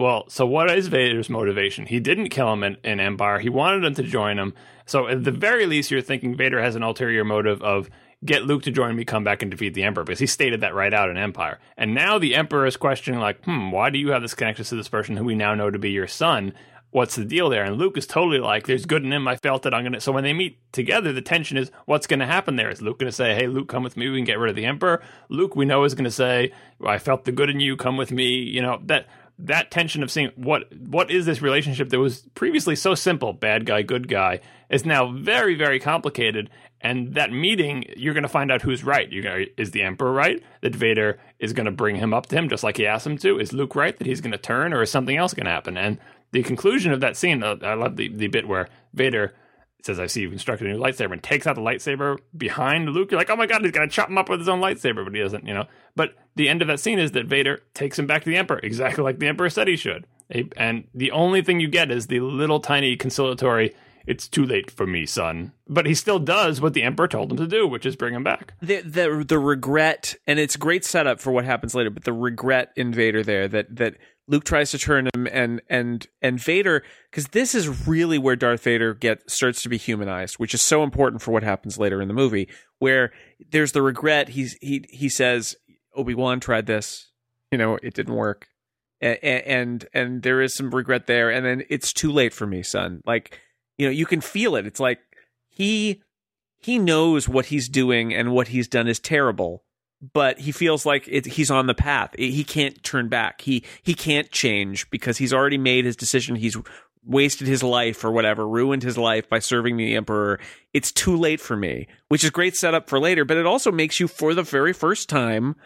Well, so what is Vader's motivation? He didn't kill him in, in Empire. He wanted him to join him. So at the very least, you're thinking Vader has an ulterior motive of get Luke to join me, come back and defeat the Emperor, because he stated that right out in Empire. And now the Emperor is questioning, like, hmm, why do you have this connection to this person who we now know to be your son? What's the deal there? And Luke is totally like, there's good in him. I felt it. I'm going to. So when they meet together, the tension is what's going to happen there? Is Luke going to say, hey, Luke, come with me. We can get rid of the Emperor? Luke, we know, is going to say, I felt the good in you. Come with me. You know, that that tension of seeing what what is this relationship that was previously so simple bad guy good guy is now very very complicated. And that meeting you're going to find out who's right. You is the emperor right? That vader is going to bring him up to him just like he asked him to? Is luke right that he's going to turn or is something else going to happen? And the conclusion of that scene uh, i love the, the bit where vader says i see you've constructed a new lightsaber and takes out the lightsaber behind luke you're like oh my god he's going to chop him up with his own lightsaber but he doesn't you know but the end of that scene is that Vader takes him back to the Emperor, exactly like the Emperor said he should. And the only thing you get is the little tiny conciliatory, it's too late for me, son. But he still does what the Emperor told him to do, which is bring him back. the the the regret, and it's great setup for what happens later. But the regret in Vader there that that Luke tries to turn him, and and and Vader, because this is really where Darth Vader get starts to be humanized, which is so important for what happens later in the movie, where there's the regret. He's he he says Obi Wan tried this, you know, it didn't work, and, and and there is some regret there, and then it's too late for me, son. Like you know, you can feel it. It's like he he knows what he's doing and what he's done is terrible but he feels like it, he's on the path. He can't turn back. He he can't change because he's already made his decision. He's wasted his life or whatever ruined his life by serving the emperor. It's too late for me which is great setup for later but it also makes you for the very first time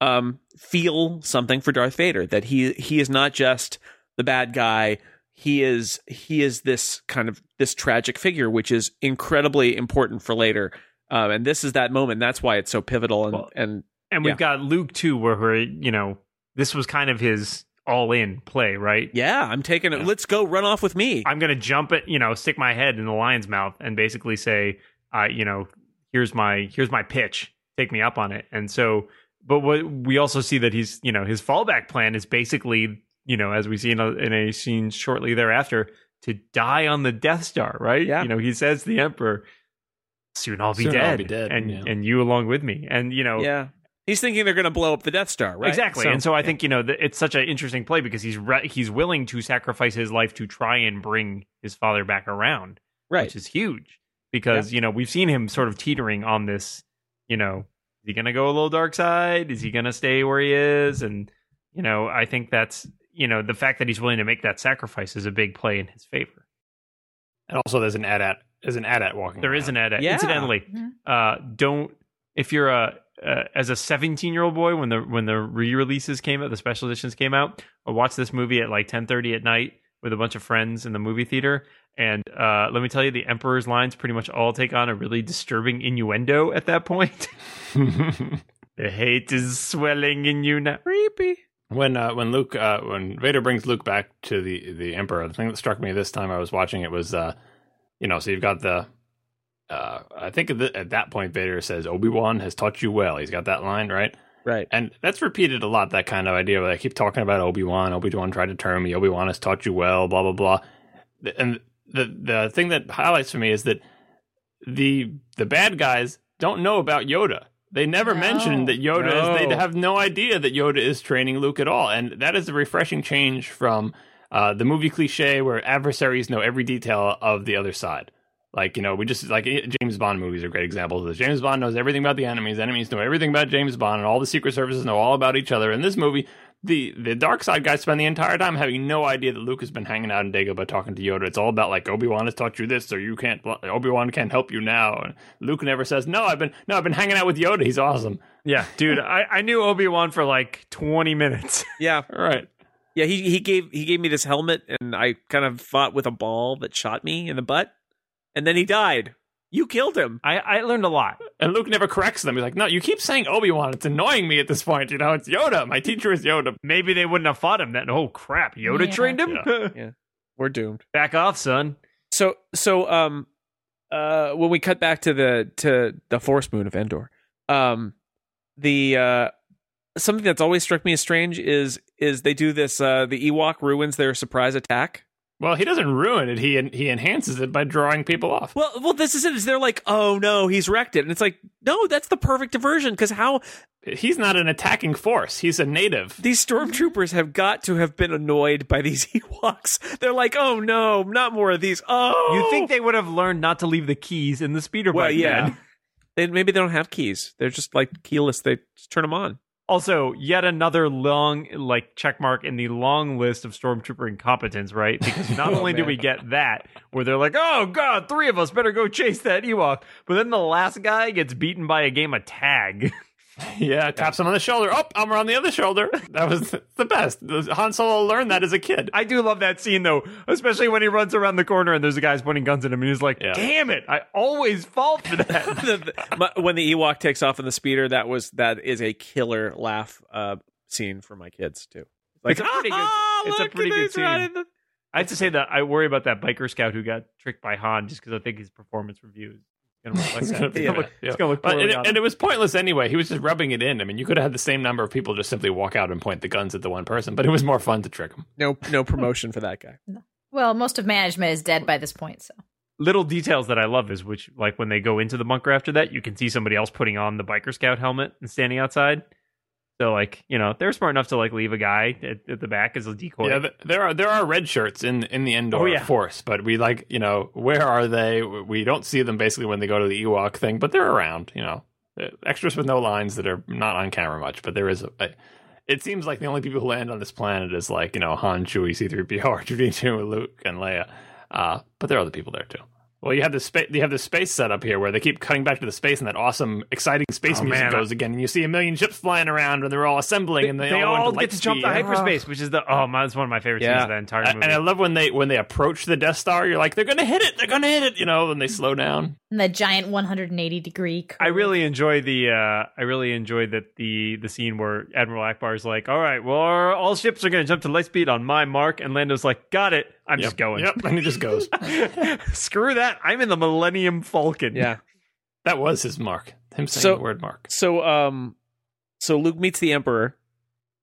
um feel something for Darth Vader that he he is not just the bad guy. He is he is this kind of this tragic figure which is incredibly important for later um, and this is that moment that's why it's so pivotal and Well, and And we've got Luke too, where we're you know this was kind of his all in play, right? yeah i'm taking it let's go run off with me I'm gonna jump it, you know, stick my head in the lion's mouth and basically say, uh, you know, here's my here's my pitch, take me up on it. And so, but what we also see that he's, you know, his fallback plan is basically, you know, as we see in a, in a scene shortly thereafter, to die on the Death Star, right? Yeah. You know, he says to the Emperor, "Soon I'll be Soon I'll dead, be dead, and yeah. and you along with me." And you know, yeah he's thinking they're going to blow up the death star right Exactly, and so I think you know it's such an interesting play because he's re- he's willing to sacrifice his life to try and bring his father back around, right which is huge because you know we've seen him sort of teetering on this. You know, is he going to go a little dark side? Is he going to stay where he is? And you know, I think that's you know the fact that he's willing to make that sacrifice is a big play in his favor. And also, there's an AT-AT, there's an AT-AT walking. There is an around. edit. Yeah. Incidentally, Mhm. uh, don't if you're a uh, as a 17 year old boy when the when the re-releases came out, the special editions came out, or watch this movie at like 10:30 at night with a bunch of friends in the movie theater. And uh, let me tell you, the Emperor's lines pretty much all take on a really disturbing innuendo at that point. [LAUGHS] the hate is swelling in you now. creepy when uh, when Luke uh, when Vader brings Luke back to the the Emperor, the thing that struck me this time I was watching it was, uh, you know, so you've got the. Uh, I think at, the, at that point Vader says Obi Wan has taught you well. He's got that line right, Right. And that's repeated a lot, that kind of idea where they keep talking about Obi Wan. Obi Wan tried to turn me. Obi Wan has taught you well, blah, blah, blah. And the, the thing that highlights for me is that the the bad guys don't know about Yoda. They never No. mention that Yoda No. is, they have no idea that Yoda is training Luke at all. And that is a refreshing change from uh, the movie cliche where adversaries know every detail of the other side. Like, you know, we just like James Bond movies are great examples of this. James Bond knows everything about the enemies, enemies know everything about James Bond, and all the secret services know all about each other. In this movie, the the dark side guys spend the entire time having no idea that Luke has been hanging out in Dagobah talking to Yoda. It's all about like Obi Wan has taught you this, so you can't. Obi Wan can't help you now. And Luke never says, "No, I've been no, I've been hanging out with Yoda. He's awesome." Yeah, dude, I, I knew Obi Wan for like 20 minutes. Yeah. [LAUGHS] All right. Yeah, he, he gave he gave me this helmet and I kind of fought with a ball that shot me in the butt. And then he died. You killed him. I, I learned a lot. And Luke never corrects them. He's like, "No, you keep saying Obi Wan. It's annoying me at this point. You know, it's Yoda. My teacher is Yoda." Maybe they wouldn't have fought him then. Oh, crap. Yoda Yeah. trained him? Yeah. [LAUGHS] We're doomed. Back off, son. So so um uh when we cut back to the to the Forest Moon of Endor, um the uh something that's always struck me as strange is is they do this uh the Ewok ruins their surprise attack. Well, he doesn't ruin it. He he enhances it by drawing people off. Well, well, this is it. Is they're like, oh no, he's wrecked it, and it's like, no, that's the perfect diversion because how He's not an attacking force. He's a native. these stormtroopers have got to have been annoyed by these [LAUGHS] Ewoks. They're like, oh no, not more of these. Oh, You think they would have learned not to leave the keys in the speeder Well, bike yeah. then. They, maybe they don't have keys. They're just like keyless. They just turn them on. Also, yet another long like check mark in the long list of stormtrooper incompetence, right? Because [LAUGHS] not Oh, only do we get that, where they're like, "Oh God, three of us better go chase that Ewok," but then the last guy gets beaten by a game of tag. [LAUGHS] Yeah, taps him on the shoulder. Oh, I'm on the other shoulder. That was the best. Han Solo learned that as a kid. I do love that scene though, especially when he runs around the corner and there's a guy's pointing guns at him, and he's like, Yeah. "Damn it! I always fall for that." [LAUGHS] The- the- my- when the Ewok takes off in the speeder, that was that is a killer laugh uh, scene for my kids too. Like, It's a pretty good- [LAUGHS] it's a pretty good scene. the- I have to say that I worry about that biker scout who got tricked by Han just because I think his performance review is going to reflect It's gonna It's be- gonna look, [LAUGHS] yeah. it's gonna look But poorly it, and it was pointless anyway. He was just rubbing it in. I mean, you could have had the same number of people just simply walk out and point the guns at the one person, but it was more fun to trick him. No, no promotion for that guy. [LAUGHS] Well, most of management is dead by this point, so. little details that I love is which, like when they go into the bunker after that, you can see somebody else putting on the biker scout helmet and standing outside. So, like, you know, they're smart enough to like leave a guy at, at the back as a decoy. Yeah, there are there are red shirts in in the Endor Oh, yeah. force, but we like you know where are they? We don't see them basically when they go to the Ewok thing, but they're around. You know, Uh, extras with no lines that are not on camera much, but there is a. a it seems like the only people who land on this planet is like you know Han, Chewie, C three PO, R two D two, Luke, and Leia. Uh, but there are other people there too. Well, you have the space. You have the space set up here where they keep cutting back to the space, and that awesome, exciting space Oh, music man. goes again, and you see a million ships flying around, and they're all assembling, and they, they all, all get to jump to hyperspace, which is the oh, man, that's one of my favorite scenes Yeah. of that entire movie. And I love when they when they approach the Death Star. You're like, they're gonna hit it. They're gonna hit it. You know, and they slow down. And the giant 180 degree curve. I really enjoy the uh I really enjoy that the the scene where Admiral Ackbar is like, "All right, well, all ships are going to jump to light speed on my mark," and Lando's like, "Got it. I'm Yep. just going." Yep, and he just goes. [LAUGHS] Screw that. I'm in the Millennium Falcon. Yeah. that was his mark. Him saying So- the word mark. So um, so Luke meets the Emperor,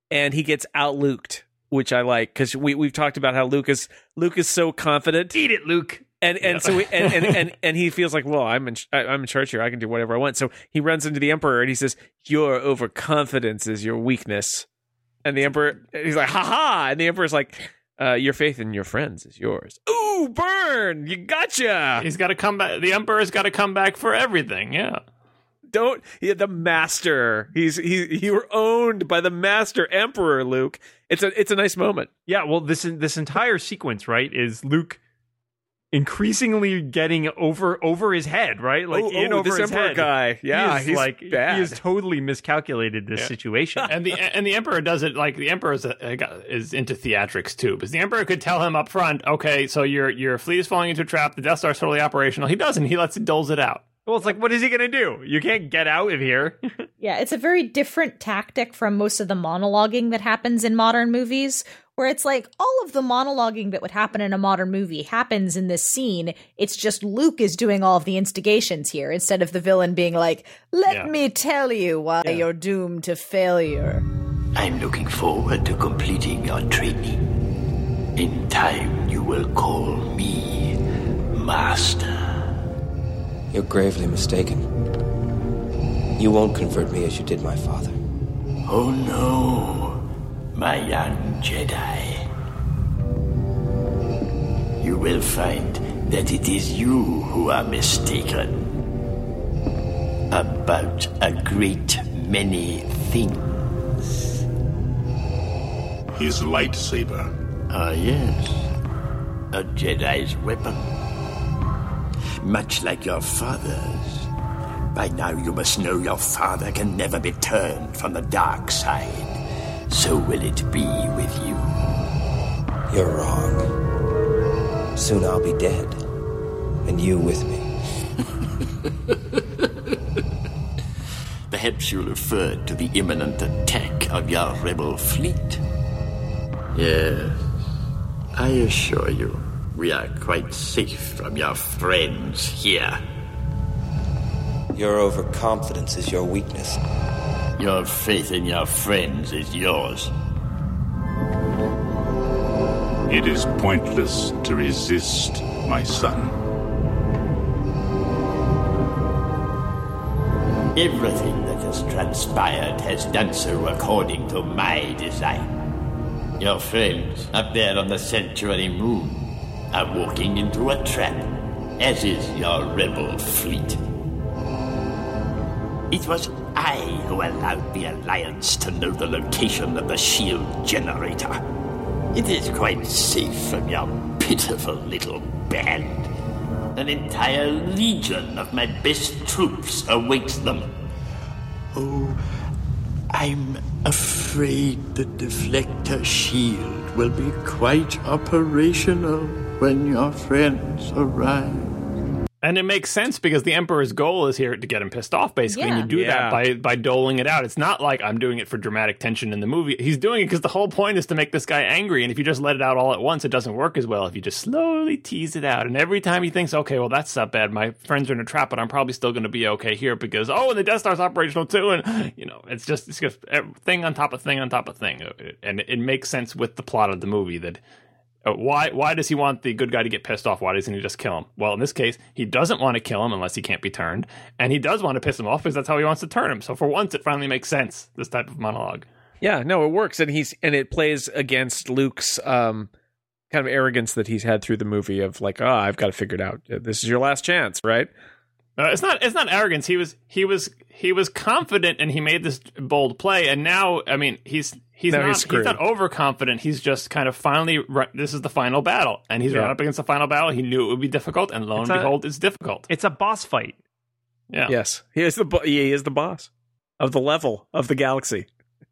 and he gets out Luked, which I like because we we've talked about how Luke is Luke is so confident, Eat it, Luke. And and Yeah. so we, and, and and [LAUGHS] and he feels like, well, I'm in I'm in charge here. I can do whatever I want. So he runs into the Emperor and he says, "Your overconfidence is your weakness." And the Emperor, he's like, "Ha ha!" And the Emperor's like, uh, "Your faith in your friends is yours." Ooh, burn! You gotcha. He's got to come back. The Emperor's got to come back for everything. Yeah. don't yeah, the master he's he you were owned by the master emperor luke it's a it's a nice moment Yeah, well, this this entire sequence, right, is Luke increasingly getting over over his head, right? Like Oh, in oh, over this his emperor head. guy yeah he is he's like bad he has totally miscalculated this Yeah. situation. And the and the Emperor does it like the Emperor is, uh, a, is into theatrics too, because the Emperor could tell him up front, okay, so your your fleet is falling into a trap. The Death Star's totally operational. He doesn't. He lets it doles it out. well, it's like, what is he gonna do? You can't get out of here. [LAUGHS] Yeah, it's a very different tactic from most of the monologuing that happens in modern movies, where it's like all of the monologuing that would happen in a modern movie happens in this scene. It's just Luke is doing all of the instigations here instead of the villain being like, "Let Yeah. me tell you why you're doomed to failure." I'm looking forward to completing your training. In time, you will call me Master. You're gravely mistaken. You won't convert me as you did my father. Oh no, my young Jedi. You will find that it is you who are mistaken. About a great many things. His lightsaber. Ah, yes. A Jedi's weapon. Much like your father's. By now, you must know your father can never be turned from the dark side. So will it be with you. You're wrong. Soon I'll be dead. And you with me. [LAUGHS] Perhaps you referred to the imminent attack of your rebel fleet. Yes. I assure you, we are quite safe from your friends here. Your overconfidence is your weakness. Your faith in your friends is yours. It is pointless to resist, my son. Everything that has transpired has done so according to my design. Your friends up there on the Sanctuary Moon are walking into a trap, as is your rebel fleet. It was I who allowed the Alliance to know the location of the shield generator. It is quite safe from your pitiful little band. An entire legion of my best troops awaits them. Oh, I'm afraid the deflector shield will be quite operational when your friends arrive. And it makes sense because the Emperor's goal is here to get him pissed off, basically. And you do Yeah. that by by doling it out. It's not like I'm doing it for dramatic tension in the movie. He's doing it because the whole point is to make this guy angry. And if you just let it out all at once, it doesn't work as well. If you just slowly tease it out, and every time he thinks, okay, well that's not bad. My friends are in a trap, but I'm probably still going to be okay here because oh, and the Death Star's operational too. And you know, it's just it's just eh, thing on top of thing on top of thing, and it makes sense with the plot of the movie that uh, why why does he want the good guy to get pissed off? Why doesn't he just kill him? Well, in this case, he doesn't want to kill him unless he can't be turned, and he does want to piss him off because that's how he wants to turn him. So for once, it finally makes sense. This type of monologue. Yeah, no, it works, and he's and it plays against Luke's um kind of arrogance that he's had through the movie of like, oh, I've got to figure it out. This is your last chance, right? Uh, it's not it's not arrogance. He was he was he was confident, and he made this bold play. And now, I mean, he's he's Now not he's he's, not overconfident. He's just kind of finally run, this is the final battle, and he's Yeah. run up against the final battle. He knew it would be difficult, and lo It's and a- behold, it's difficult. It's a boss fight. Yeah. Yes, he is the bo- he is the boss of the level of the galaxy.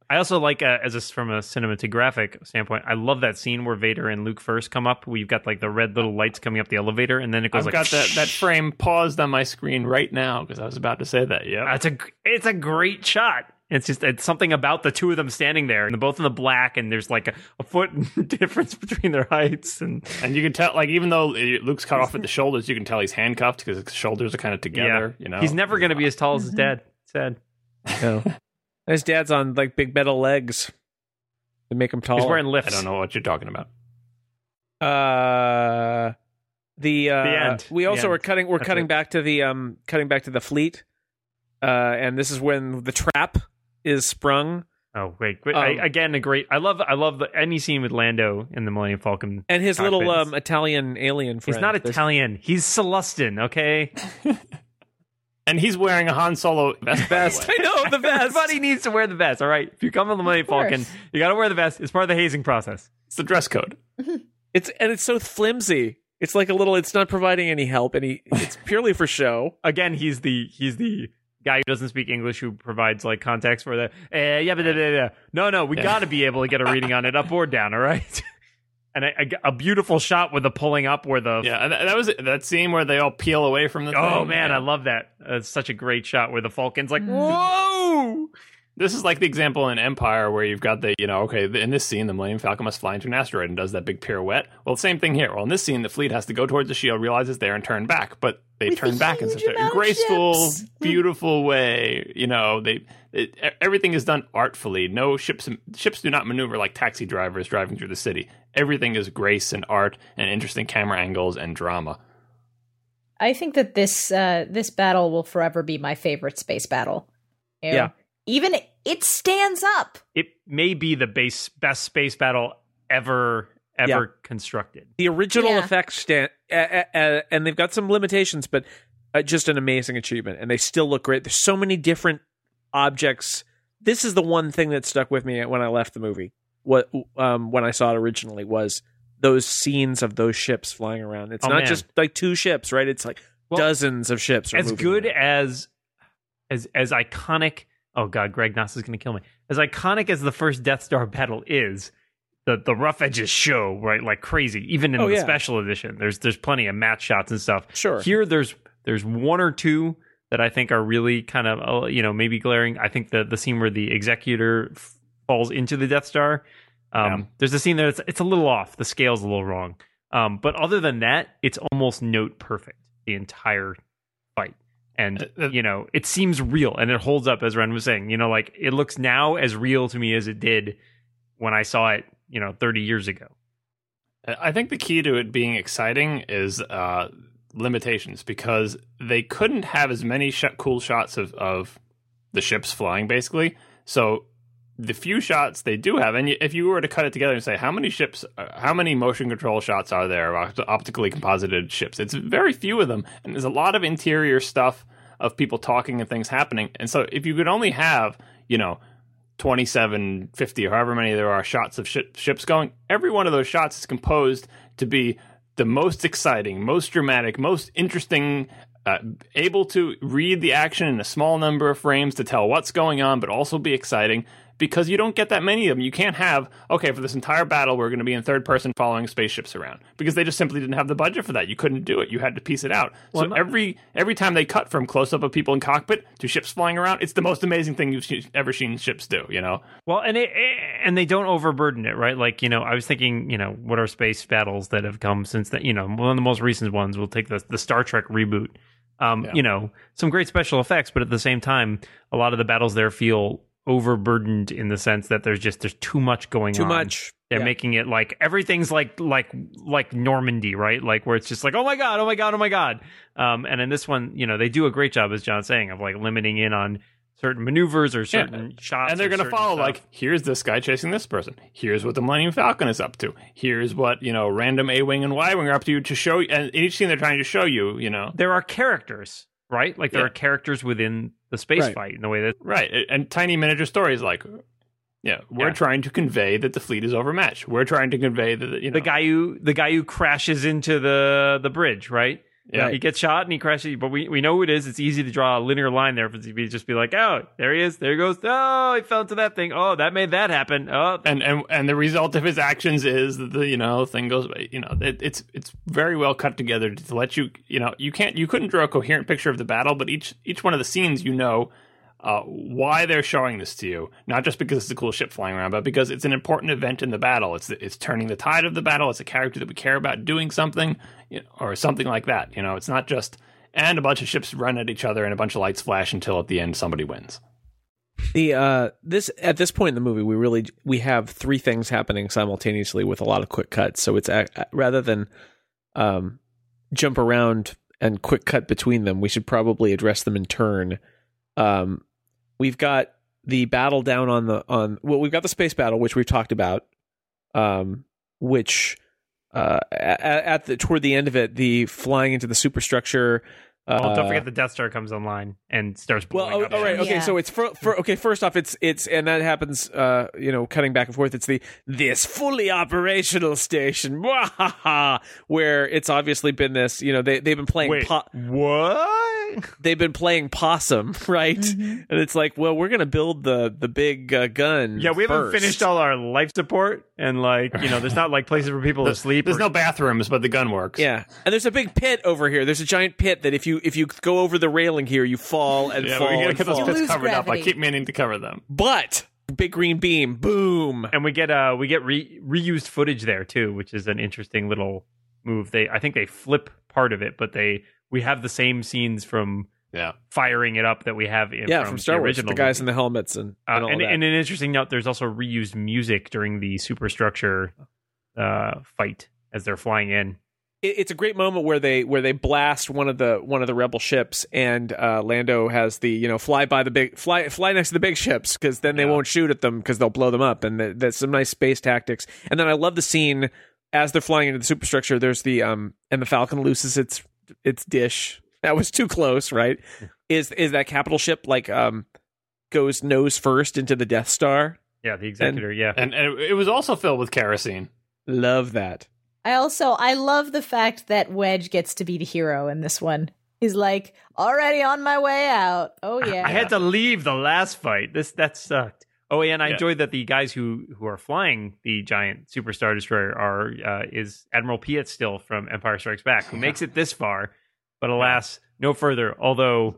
I also like uh, as a, from a cinematographic standpoint. I love that scene where Vader and Luke first come up. We've got like the red little lights coming up the elevator, and then it goes I've like got that, that frame paused on my screen right now because I was about to say that. Yeah. It's a it's a great shot. It's just it's something about the two of them standing there, and they're both in the black, and there's like a, a foot [LAUGHS] difference between their heights, and And you can tell, like, even though Luke's cut off at the shoulders, you can tell he's handcuffed because his shoulders are kind of together. You know, he's never going to be as tall as his dad. Sad. No. [LAUGHS] His dad's on like big metal legs to make him taller. He's wearing lifts. I don't know what you're talking about. Uh, the uh, The end. We also end. are cutting. We're That's cutting it. back to the um, cutting back to the fleet. Uh, and this is when the trap is sprung, Oh wait, wait Um, I, again a great. I love I love the, any scene with Lando in the Millennium Falcon. and his little um Italian alien friend. He's not There's- Italian. He's Sullustan. Okay, [LAUGHS] And he's wearing a Han Solo vest. by the Best. [LAUGHS] I know the best. everybody needs to wear the vest. All right, if you come on the Millennium. Falcon, you got to wear the vest. It's part of the hazing process. It's the dress code. [LAUGHS] It's and it's so flimsy. It's like a little. It's not providing any help, Any. It's purely for show. [LAUGHS] Again, he's the he's the guy who doesn't speak English who provides like context for the. Uh, yeah, but no, no, we Yeah. got to be able to get a reading on it, up or down. All right. And a, a, a beautiful shot with the pulling up where the Yeah, and that, that was that scene where they all peel away from the. Oh thing. man, Yeah. I love that. It's such a great shot where the Falcon's like, mm. "Whoa!" This is like the example in Empire where you've got the, you know, okay, in this scene, the Millennium Falcon must fly into an asteroid and does that big pirouette. Well, same thing here. Well, in this scene, the fleet has to go towards the shield, realizes it's there, and turn back. But they With turn back in such a amount graceful, ships. [LAUGHS] beautiful way. You know, they it, everything is done artfully. No ships ships do not maneuver like taxi drivers driving through the city. Everything is grace and art and interesting camera angles and drama. I think that this uh, this battle will forever be my favorite space battle. You know, Yeah. even it stands up. It may be the base best space battle ever ever Yeah. constructed. the original Yeah. effects stand, uh, uh, uh, and they've got some limitations, but uh, just an amazing achievement, and they still look great. There's so many different objects. This is the one thing that stuck with me when I left the movie. What um, when I saw it originally was those scenes of those ships flying around. It's Oh, not man. just like two ships, right? It's like Well, dozens of ships. As good around. as as as iconic oh god greg Nass is going to kill me as iconic as the first death star battle is the the rough edges show right like crazy even in Oh, the yeah. special edition there's there's plenty of match shots and stuff Sure. here there's there's one or two that i think are really kind of uh, you know maybe glaring i think the the scene where the executor falls into the death star. Um Yeah. there's a scene there it's, it's a little off. The scale's a little wrong. Um but other than that it's almost note perfect the entire fight. And Uh, uh, you know it seems real and it holds up as ren was saying. You know like it looks now as real to me as it did when i saw it you know 30 years ago. I think the key to it being exciting is uh, limitations because they couldn't have as many sh- cool shots of, of the ships flying, basically. So the few shots they do have, and if you were to cut it together and say how many ships, uh, how many motion control shots are there, of optically composited ships, it's very few of them, and there's a lot of interior stuff of people talking and things happening. And so if you could only have, you know, 27, 50, or however many there are shots of ship, ships going, every one of those shots is composed to be the most exciting, most dramatic, most interesting, uh, able to read the action in a small number of frames to tell what's going on, but also be exciting because you don't get that many of them. You can't have, okay, for this entire battle, we're going to be in third person following spaceships around because they just simply didn't have the budget for that. You couldn't do it. You had to piece it out. so every every time they cut from close up of people in cockpit to ships flying around, it's the most amazing thing you've ever seen ships do, you know? Well, and it, and they don't overburden it, right? Like you know, I was thinking, you know, what are space battles that have come since that? You know, one of the most recent ones. We'll take the the Star Trek reboot. Um, Yeah. You know, some great special effects, but at the same time, a lot of the battles there feel overburdened in the sense that there's just there's too much going too on. Too much. They're Yeah. making it like everything's like like like Normandy, right? Like where it's just like, oh my god, oh my god, oh my god. Um, and in this one, you know, they do a great job, as John's saying, of like limiting in on certain maneuvers or certain shots, and they're going to follow stuff. like here's this guy chasing this person here's what the millennium falcon is up to here's what you know random a-wing and y-wing are up to to show you and each scene they're trying to show you you know there are characters, right? Like there Yeah. are characters within the space Right. fight in the way that right and- tiny miniature stories like yeah we're Yeah. trying to convey that the fleet is overmatched we're trying to convey that you know the guy who the guy who crashes into the the bridge, right? Yeah. He gets shot and he crashes, but we, we know who it is. It's easy to draw a linear line there for to be just be like, oh, there he is, there he goes. Oh, he fell into that thing. Oh, that made that happen. Oh, and and and the result of his actions is that the you know thing goes you know it, it's it's very well cut together to let you you know you can't you couldn't draw a coherent picture of the battle but each each one of the scenes you know uh, why they're showing this to you not just because it's a cool ship flying around but because it's an important event in the battle it's it's turning the tide of the battle it's a character that we care about doing something you know, or something like that you know it's not just and a bunch of ships run at each other and a bunch of lights flash until at the end somebody wins The uh this at this point in the movie we really we have three things happening simultaneously with a lot of quick cuts. So it's a, rather than um jump around and quick cut between them, we should probably address them in turn. Um we've got the battle down on the on well we've got the space battle which we've talked about um which uh at, at the toward the end of it the flying into the superstructure uh, well, don't forget the Death Star comes online and starts well, blowing oh, up. all right, okay. Yeah. So it's for, for okay. First off, it's it's and that happens. Uh, you know, cutting back and forth. It's the this fully operational station, [LAUGHS] where it's obviously been this. You know, they they've been playing. Wait, po- what? They've been playing possum, [LAUGHS] right? And it's like, well, we're gonna build the the big uh, gun. Yeah, we haven't finished all our life support, and like you know, there's not like places for people to sleep. There's or- no bathrooms, but the gun works. Yeah, and there's a big pit over here. There's a giant pit that if you if you go over the railing here, you fall and Yeah, fall we gotta and get those pits Lose covered up. I keep meaning to cover them. But big green beam, boom. and we get uh we get re- reused footage there too, which is an interesting little move. They I think they flip part of it, but they we have the same scenes from Yeah. firing it up that we have in Yeah, from, from Star the Wars, original the guys in the helmets and, Uh, and all and, that. and an interesting note, there's also reused music during the superstructure uh, fight as they're flying in. it, it's a great moment where they where they blast one of the one of the rebel ships and uh, Lando has the you know fly by the big fly fly next to the big ships because then they Yeah. won't shoot at them because they'll blow them up and th- there's some nice space tactics and then I love the scene as they're flying into the superstructure there's the um and the Falcon loses its its dish that was too close right is is that capital ship like um goes nose first into the Death Star Yeah, the executor. yeah, And, and it was also filled with kerosene. love that I also I love the fact that Wedge gets to be the hero in this one. He's like already on my way out. Oh yeah. I had to leave the last fight. This that sucked. Oh, and I Yeah. enjoyed that the guys who who are flying the giant superstar destroyer are uh, is Admiral Piet still from Empire Strikes Back, who makes it this far, but alas, no further. Although,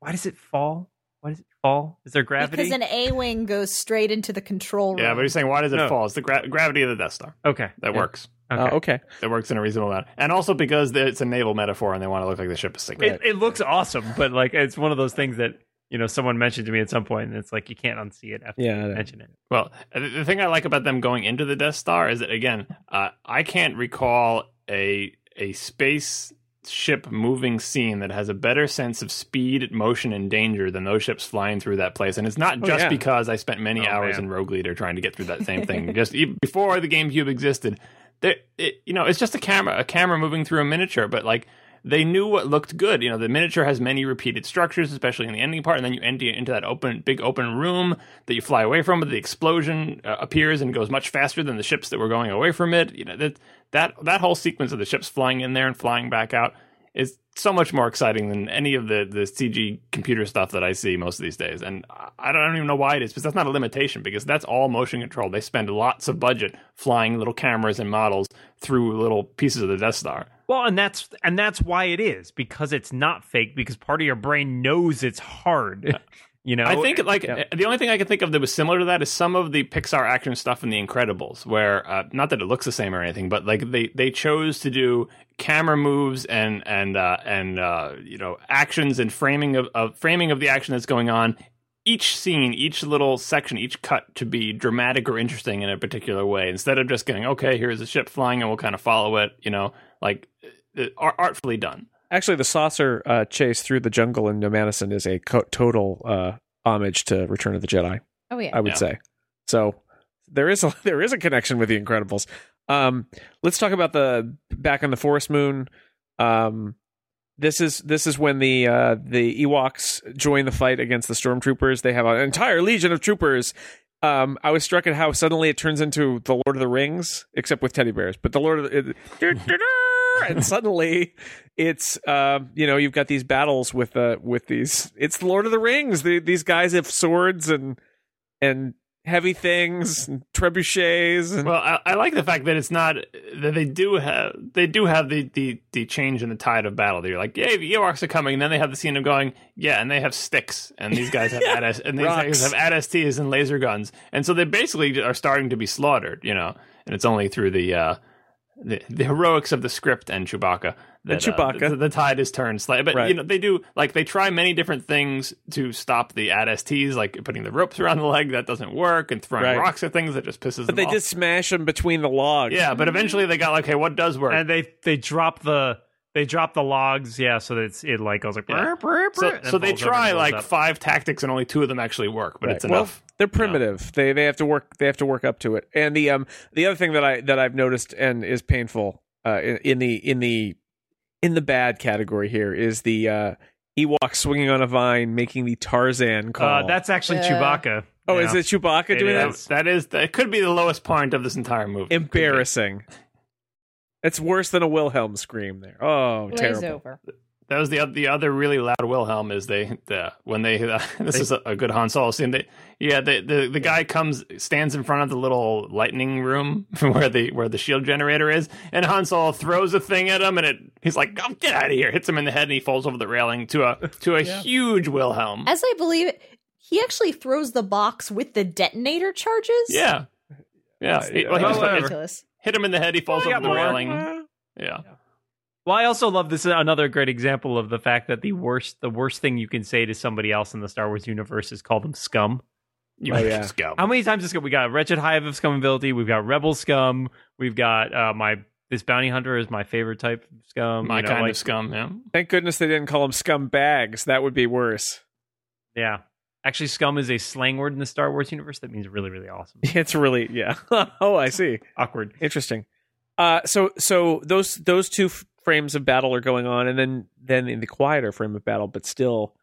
why does it fall? Why does it fall? Is there gravity? Because an A wing goes straight into the control room. Yeah, but he's saying, why does it No. fall? It's the gra- gravity of the Death Star. okay, That Yeah. works. okay. okay. okay That works in a reasonable amount. And also because it's a naval metaphor and they want to look like the ship is sinking. It, it looks awesome, but like it's one of those things that you know someone mentioned to me at some point, and it's like you can't unsee it after Yeah, I you know. mention it. Well, the the thing I like about them going into the Death Star is that again, uh, I can't recall a a space ship moving scene that has a better sense of speed, motion, and danger than those ships flying through that place. And it's not Oh, just yeah. because I spent many Oh, hours man. in Rogue Leader trying to get through that same [LAUGHS] thing. just before the GameCube existed, there, it, you know, it's just a camera, a camera moving through a miniature, but like. They knew what looked good. You know, the miniature has many repeated structures, especially in the ending part, and then you enter into that open, big open room that you fly away from. But the explosion uh, appears and goes much faster than the ships that were going away from it. You know that that that whole sequence of the ships flying in there and flying back out is so much more exciting than any of the the CG computer stuff that I see most of these days. And I- I don't even know why it is, because that's not a limitation, because that's all motion control. They spend lots of budget flying little cameras and models through little pieces of the Death Star. Well, and that's and that's why it is because it's not fake because part of your brain knows it's hard. You know, I think like Yeah. the only thing I can think of that was similar to that is some of the Pixar action stuff in The Incredibles, where uh, not that it looks the same or anything, but like they they chose to do camera moves and and uh, and uh, you know actions and framing of, of framing of the action that's going on. Each scene, each little section, each cut to be dramatic or interesting in a particular way, instead of just going, okay, here's a ship flying and we'll kind of follow it. You know, like uh, art- artfully done. Actually, the saucer uh, chase through the jungle in Nomanisan is a co- total uh, homage to Return of the Jedi. Oh yeah. I would Yeah. say. So there is a [LAUGHS] there is a connection with the Incredibles. Um, let's talk about the back on the Forest Moon. Um, this is this is when the uh, the Ewoks join the fight against the stormtroopers. They have an entire legion of troopers. Um, I was struck at how suddenly it turns into the Lord of the Rings, except with teddy bears. But the Lord of the [LAUGHS] and suddenly it's um, you know you've got these battles with uh, with these. It's the Lord of the Rings. The, these guys have swords and and heavy things and trebuchets and Well, I, I like the fact that it's not that they do have they do have the the, the change in the tide of battle. They're like, yeah, the Ewoks are coming, and then they have the scene of going, yeah, and they have sticks, and these guys have [LAUGHS] ADS, and these Rocks. guys have AT-STs and laser guns, and so they basically are starting to be slaughtered, you know. And it's only through the uh, the, the heroics of the script and Chewbacca that uh, Chewbacca. the, the tide is turned slightly. But Right. you know, they do like they try many different things to stop the AT-STs, like putting the ropes around the leg that doesn't work, and throwing Right. rocks at things that just pisses them. but they off. just smash them between the logs. Yeah, but eventually they got like, hey, what does work? and they they drop the they drop the logs, yeah, so that it's it like goes like Yeah. "Brr, brr, so, so they try like up. five tactics and only two of them actually work, but Right. it's Well, enough. They're primitive. They they have to work. They have to work up to it. And the um the other thing that I that I've noticed and is painful uh in, in the in the in the bad category here is the uh Ewok swinging on a vine making the Tarzan call. Uh, that's actually Yeah. Chewbacca. oh, Yeah. is it Chewbacca It doing is. that? that is that could be the lowest point of this entire movie. Embarrassing. It's worse than a Wilhelm scream there. Oh, Glaze terrible. over. That was the the other really loud Wilhelm is they the when they uh, [LAUGHS] this is a, a good Han Solo scene. They, yeah, the, the the guy comes stands in front of the little lightning room [LAUGHS] where the where the shield generator is, and Han Solo throws a thing at him, and it he's like, "Oh, get out of here!" Hits him in the head, and he falls over the railing to a to a huge Wilhelm. As I believe it, he actually throws the box with the detonator charges. Yeah, yeah. He- well, he just- ridiculous. hit him in the head. He falls Oh, over the more. railing. Yeah. Well, I also love this another great example of the fact that the worst the worst thing you can say to somebody else in the Star Wars universe is call them scum. [LAUGHS] You Oh, yeah. scum. How many times is we got Wretched Hive of Scumability, we've got Rebel Scum, we've got uh, my this bounty hunter is my favorite type of scum. My you know, kind like- of scum. Yeah. Thank goodness they didn't call them scumbags. That would be worse. Yeah. Actually, scum is a slang word in the Star Wars universe that means really, really awesome. [LAUGHS] It's really yeah. [LAUGHS] oh, I see. Awkward. Interesting. Uh, so so those those two f- frames of battle are going on, and then then in the quieter frame of battle, but still,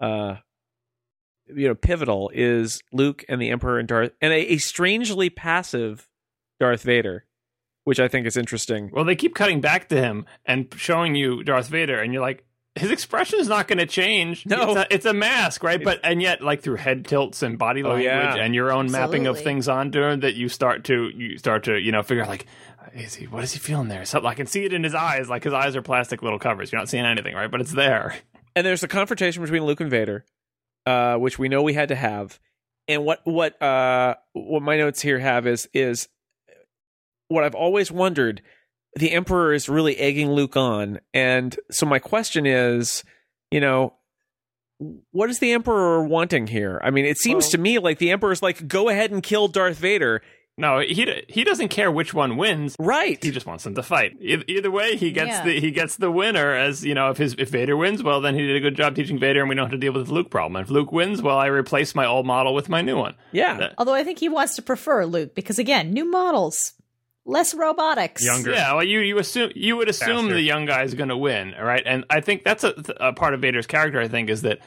uh, you know, pivotal is Luke and the Emperor and Darth, and a, a strangely passive Darth Vader, which I think is interesting. Well, they keep cutting back to him and showing you Darth Vader, and you're like, his expression is not going to change. No. it's a, it's a mask, right? But and yet, like through head tilts and body Oh, language yeah. and your own mapping of things onto him, that you start to you start to you know figure out like, is he what is he feeling there? Something I can see it in his eyes, like his eyes are plastic little covers. You're not seeing anything, right? But it's there. and there's a confrontation between Luke and Vader, uh, which we know we had to have. And what what uh, what my notes here have is is what I've always wondered. The Emperor is really egging Luke on, and so my question is, you know, what is the Emperor wanting here? I mean, it seems Well- to me like the Emperor's like, go ahead and kill Darth Vader, No, he he doesn't care which one wins. right? He just wants them to fight. Either, either way, he gets Yeah. the he gets the winner. As you know, if his if Vader wins, well, then he did a good job teaching Vader, and we don't have to deal with the Luke problem. And if Luke wins, well, I replace my old model with my new one. yeah, That- Although I think he wants to prefer Luke because again, new models, less robotics. Younger. Yeah, well, you you assume you would assume Faster. the young guy is going to win, all right? And I think that's a, a part of Vader's character. I think is that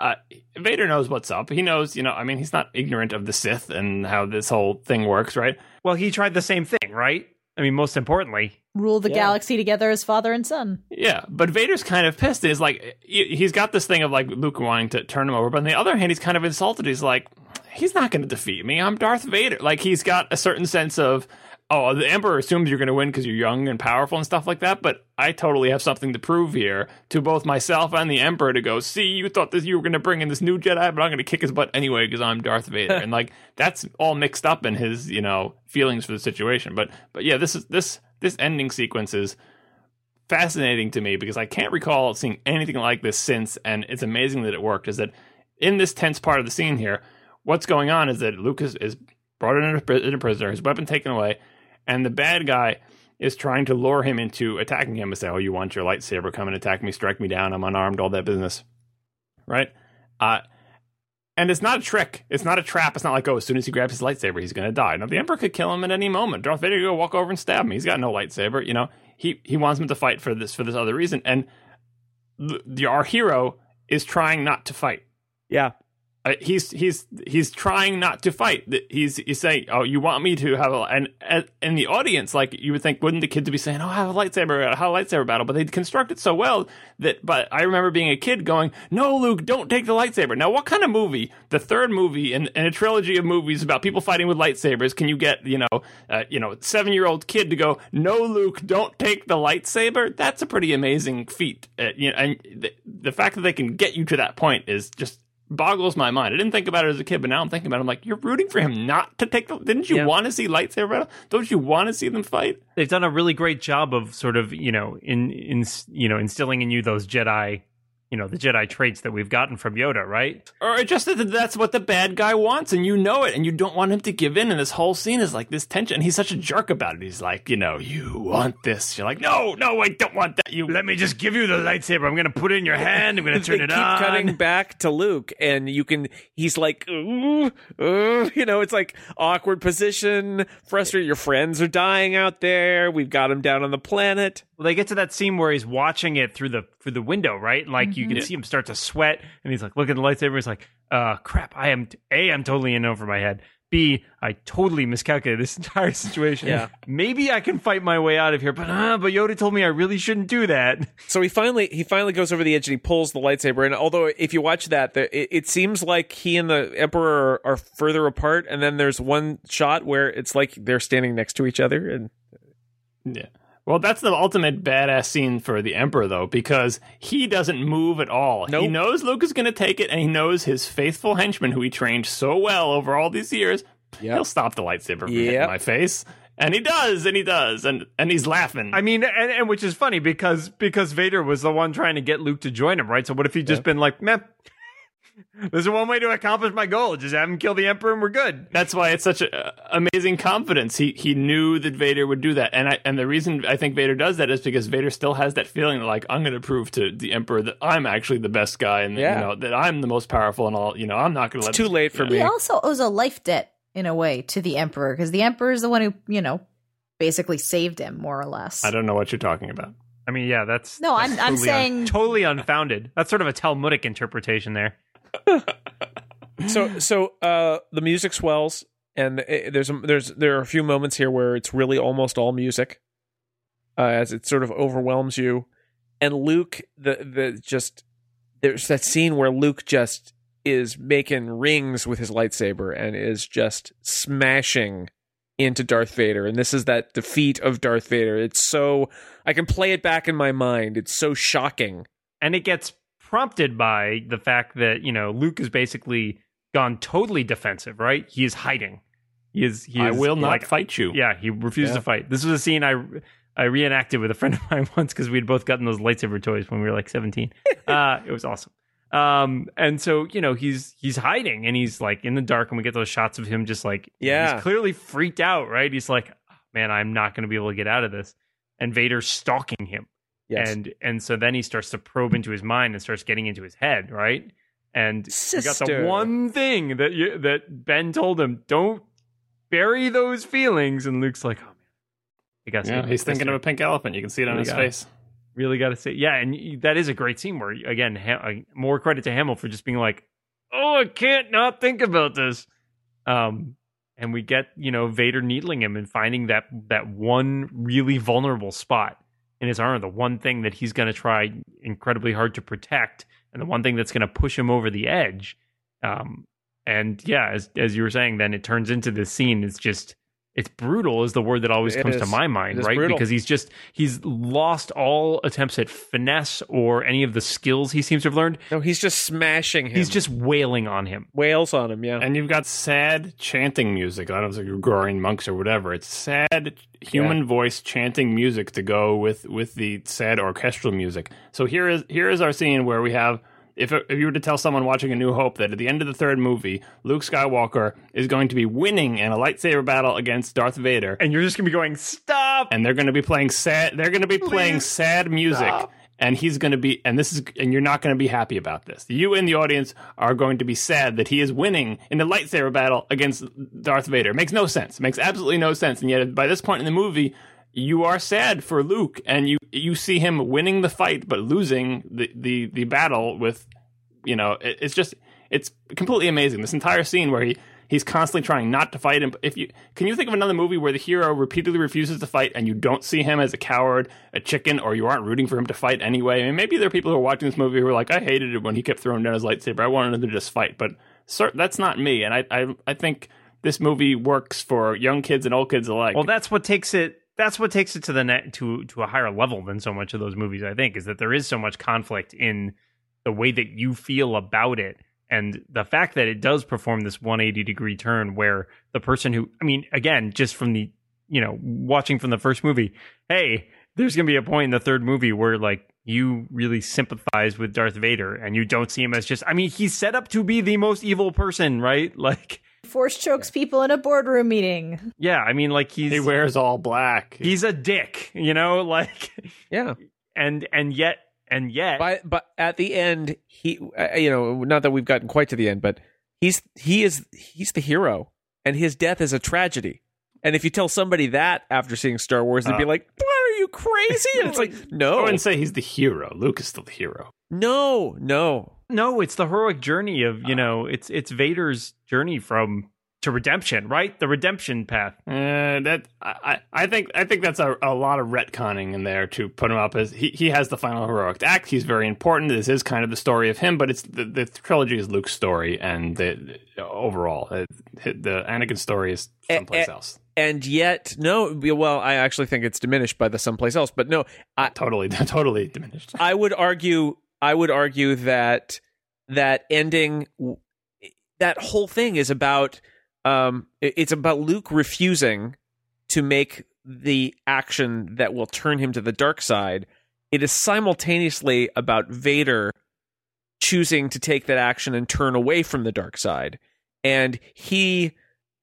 uh, Vader knows what's up. He knows, you know, I mean, he's not ignorant of the Sith and how this whole thing works, right? Well, he tried the same thing, right? I mean, most importantly, Rule the Yeah. galaxy together as father and son. Yeah, but Vader's kind of pissed. Is like he- he's got this thing of like Luke wanting to turn him over, but on the other hand, he's kind of insulted. He's like, he's not going to defeat me. I'm Darth Vader. Like he's got a certain sense of, oh, the Emperor assumes you're going to win because you're young and powerful and stuff like that. But I totally have something to prove here to both myself and the Emperor to go. See, you thought that you were going to bring in this new Jedi, but I'm going to kick his butt anyway because I'm Darth Vader. [LAUGHS] and like that's all mixed up in his you know feelings for the situation. But but yeah, this is this this ending sequence is fascinating to me because I can't recall seeing anything like this since, and it's amazing that it worked. Is that in this tense part of the scene here, what's going on is that Lucas is brought in a, in a prisoner, his weapon taken away, and the bad guy is trying to lure him into attacking him and say, "Oh, you want your lightsaber? Come and attack me, strike me down. I'm unarmed, all that business." Right? Uh, and it's not a trick. It's not a trap. It's not like, oh, as soon as he grabs his lightsaber, he's going to die. Now, the Emperor could kill him at any moment. Darth Vader could walk over and stab him. He's got no lightsaber. You know, he he wants him to fight for this for this other reason. And the, the, our hero is trying not to fight. yeah. Uh, he's he's he's trying not to fight. He's he's saying, "Oh, you want me to have a?" And in the audience, like you would think, wouldn't the kids be saying, "Oh, have a lightsaber, have a lightsaber battle?" But they construct it so well that. But I remember being a kid going, "No, Luke, don't take the lightsaber." Now, what kind of movie, the third movie in, in a trilogy of movies about people fighting with lightsabers, can you get you know uh, you know seven year old kid to go, "No, Luke, don't take the lightsaber"? That's a pretty amazing feat. Uh, you know, and the fact that they can get you to that point is just boggles my mind. I didn't think about it as a kid, but now I'm thinking about it. I'm like, you're rooting for him not to take the. Didn't you Yeah. want to see lightsaber battle? Don't you want to see them fight? they've done a really great job of sort of you know in in you know instilling in you those Jedi, you know, the Jedi traits that we've gotten from Yoda, right? Or just that that's what the bad guy wants, and you know it, and you don't want him to give in. And this whole scene is like this tension. And he's such a jerk about it. He's like, you know, you want this. You're like, no, no, I don't want that. You Let me just give you the lightsaber. I'm going to put it in your hand. I'm going [LAUGHS] to turn it keep on. cutting back to Luke, and you can. He's like, ooh, ooh, [LAUGHS] you know, it's like awkward position, frustrated. Your friends are dying out there. We've got him down on the planet. Well, they get to that scene where he's watching it through the through the window, right? Like you can see him start to sweat, and he's like, "Look at the lightsaber." He's like, "Uh, crap! I am a. I'm totally in over my head." B, I totally miscalculated this [LAUGHS] entire situation. Yeah. Maybe I can fight my way out of here, but uh, but Yoda told me I really shouldn't do that. So he finally he finally goes over the edge and he pulls the lightsaber. And although if you watch that, the, it, it seems like he and the Emperor are, are further apart. And then there's one shot where it's like they're standing next to each other. And Yeah. Well, that's the ultimate badass scene for the Emperor, though, because he doesn't move at all. He knows Luke is going to take it, and he knows his faithful henchman, who he trained so well over all these years, he'll stop the lightsaber from hitting my face. And he does, and he does, and and he's laughing. I mean, and, and which is funny because because Vader was the one trying to get Luke to join him, right? So what if he'd just been like, [LAUGHS] meh, is one way to accomplish my goal: just have him kill the Emperor, and we're good. That's why it's such a, uh, amazing confidence. He he knew that Vader would do that, and I and the reason I think Vader does that is because Vader still has that feeling that like I'm going to prove to the Emperor that I'm actually the best guy, and Yeah. you know that I'm the most powerful, and all. You know, I'm not going to let it's too this- late for yeah. me. He also owes a life debt in a way to the Emperor because the Emperor is the one who, you know, basically saved him more or less. I don't know what you're talking about. I mean, yeah, that's No, I'm- that's I'm totally saying- totally unfounded. That's sort of a Talmudic interpretation there. [LAUGHS] so so uh the music swells and uh, there's a, there's there are a few moments here where it's really almost all music uh, as it sort of overwhelms you. And Luke the the just there's that scene where Luke just is making rings with his lightsaber and is just smashing into Darth Vader. And this is that defeat of Darth Vader. It's so I can play it back in my mind. It's so shocking. And it gets prompted by the fact that you know Luke has basically gone totally defensive. Right? He is hiding. He is. He I will not like, fight you. Yeah, he refused Yeah. to fight. This was a scene I I reenacted with a friend of mine [LAUGHS] once because we had both gotten those lightsaber toys when we were like seventeen. [LAUGHS] uh, it was awesome. Um, and so you know he's he's hiding and he's like in the dark, and we get those shots of him just like Yeah. he's clearly freaked out. Right? He's like, "Oh, man, I'm not going to be able to get out of this. And Vader's stalking him yes and and so then he starts to probe into his mind and starts getting into his head, right? And you got the one thing that you, that Ben told him: don't bury those feelings. And Luke's like, oh man, you got Yeah, he's thinking of a pink elephant. You can see it on Really his got it. face. really got to say, yeah, and y- that is a great scene where again, ha- uh, more credit to Hamill for just being like, oh, I can't not think about this. Um, and we get you know Vader needling him and finding that that one really vulnerable spot in his armor, the one thing that he's going to try incredibly hard to protect, and the one thing that's going to push him over the edge. Um, and yeah, as as you were saying, then it turns into this scene. It's just it's brutal is the word that always It comes to my mind, right? brutal. Because he's just he's lost all attempts at finesse or any of the skills he seems to have learned. no he's just smashing him He's just wailing on him. wails on him yeah And you've got sad chanting music. I don't know if it's like Gregorian monks or whatever. It's sad human voice chanting music to go with with the sad orchestral music. So here is here is our scene where we have if if you were to tell someone watching A New Hope that at the end of the third movie, Luke Skywalker is going to be winning in a lightsaber battle against Darth Vader, And you're just gonna be going, stop. and they're going to be playing sad they're going to be playing sad music. stop. and he's going to be and this is and you're not going to be happy about this. You in the audience are going to be sad that he is winning in the lightsaber battle against darth vader. It makes no sense. It makes absolutely no sense. And yet by this point in the movie you are sad for luke and you you see him winning the fight but losing the the, the battle with you know it, it's just it's completely amazing. This entire scene where he he's constantly trying not to fight him. If you can you think of another movie where the hero repeatedly refuses to fight and you don't see him as a coward a chicken or you aren't rooting for him to fight anyway? I mean maybe there are people who are watching this movie who are like i hated it when he kept throwing down his lightsaber. I wanted him to just fight but sir, that's not me and i i, I think this movie works for young kids and old kids alike. Well, that's what takes it. That's what takes it to the net to to a higher level than so much of those movies. I think is that there is so much conflict in the way that you feel about it, and the fact that it does perform this 180 degree turn, where the person who, I mean, again, just from the you know watching from the first movie, hey, there's gonna be a point in the third movie where like you really sympathize with Darth Vader, and you don't see him as just. I mean, he's set up to be the most evil person, right? [LAUGHS] Like, Force chokes people in a boardroom meeting. yeah, I mean, like he's he wears all black he's a dick, you know, [LAUGHS] like yeah and and yet and yet but but at the end, he, uh, you know, not that we've gotten quite to the end, but he's he is he's the hero, and his death is a tragedy. And if you tell somebody that after seeing Star Wars, they'd be Uh. like, "What are you crazy?" And it's [LAUGHS] like, no, I no, wouldn't say he's the hero. Luke is still the hero. no, no. No, it's the heroic journey of you know, it's it's Vader's journey from to redemption, right? The redemption path. Uh, that I, I think I think that's a, a lot of retconning in there to put him up as he, he has the final heroic act. He's very important. This is kind of the story of him, but it's the, the trilogy is Luke's story, and the, the overall uh, the Anakin story is someplace else. And yet, no. Well, I actually think it's diminished by the someplace else. But no, I, Totally, [LAUGHS] totally diminished. I would argue. I would argue that that ending, that whole thing is about. Um, it's about Luke refusing to make the action that will turn him to the dark side. It is simultaneously about Vader choosing to take that action and turn away from the dark side, and he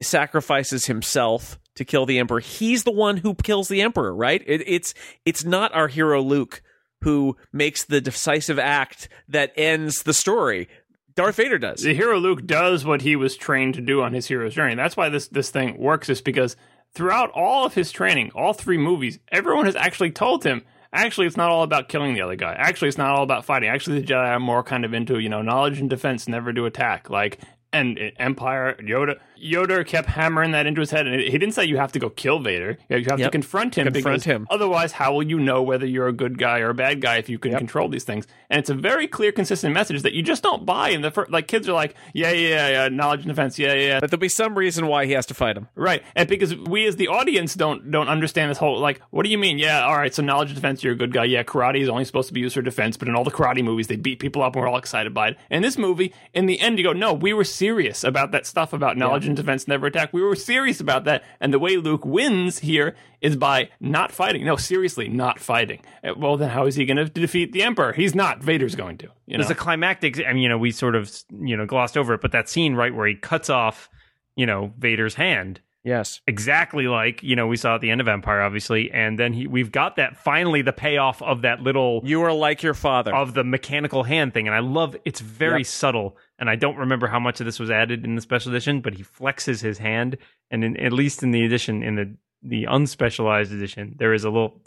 sacrifices himself to kill the emperor. He's the one who kills the emperor, right? It, it's it's not our hero Luke who makes the decisive act that ends the story. Darth Vader does. the hero Luke does what he was trained to do on his hero's journey. That's why this this thing works is because throughout all of his training, all three movies, everyone has actually told him actually it's not all about killing the other guy. Actually it's not all about fighting. Actually the Jedi are more kind of into, you know, knowledge and defense, never to attack. Like and Empire, Yoda, Yoda kept hammering that into his head, and he didn't say you have to go kill Vader. You have to confront him. Confront because him. Otherwise, how will you know whether you're a good guy or a bad guy if you can control these things? And it's a very clear, consistent message that you just don't buy in the first. Like kids are like, yeah, yeah, yeah, yeah, knowledge and defense, yeah, yeah, yeah. But there'll be some reason why he has to fight him. Right, and because we as the audience don't don't understand this whole like, what do you mean? Yeah, all right, so knowledge and defense, you're a good guy. Yeah, karate is only supposed to be used for defense, but in all the karate movies, they beat people up and we're all excited by it. In this movie, in the end, you go, no, we were serious about that stuff about knowledge and defense, never attack. We were serious about that, and the way Luke wins here is by not fighting. No, seriously, not fighting. Uh, Well, then how is he going to defeat the Emperor? He's not. Vader's going to. You know? There's a climactic. I mean, you know, we sort of you know glossed over it, but that scene right where he cuts off, you know, Vader's hand. Yes. exactly like you know we saw at the end of Empire, obviously, and then he we've got that finally the payoff of that little You are like your father. of the mechanical hand thing, and I love it's very Yep. subtle, and I don't remember how much of this was added in the special edition, but he flexes his hand, and in, at least in the edition in the the unspecialized edition, there is a little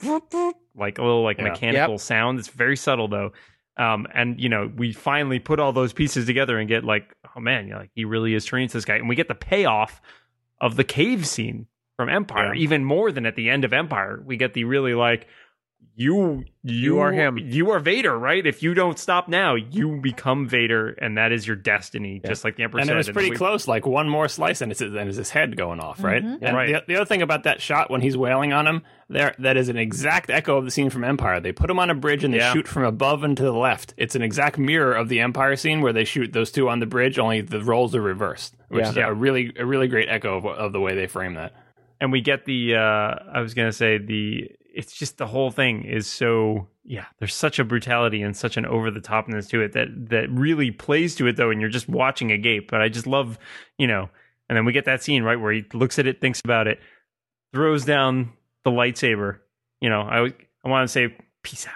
like a little like Yeah. mechanical sound. It's very subtle though. Um, and you know, we finally put all those pieces together and get like, oh man, you're like he really is turning to this guy, and we get the payoff of the cave scene from Empire, Yeah. even more than at the end of Empire. We get the really like you you, are him. You are Vader, right? If you don't stop now, you become Vader, and that is your destiny, just like the Emperor and said. it was pretty we- close. Like one more slice, and it's and it's his head going off, right? Mhm. And Right. The, the other thing about that shot when he's wailing on him, there that is an exact echo of the scene from Empire. They put him on a bridge and they Yeah. shoot from above and to the left. It's an exact mirror of the Empire scene where they shoot those two on the bridge, only the roles are reversed, which Yeah. is a really a really great echo of, of the way they frame that. and we get the uh i was gonna say the it's just the whole thing is so yeah there's such a brutality and such an over the topness to it that that really plays to it though and you're just watching a gape but i just love you know and then we get that scene right where he looks at it thinks about it throws down the lightsaber you know i i want to say peace out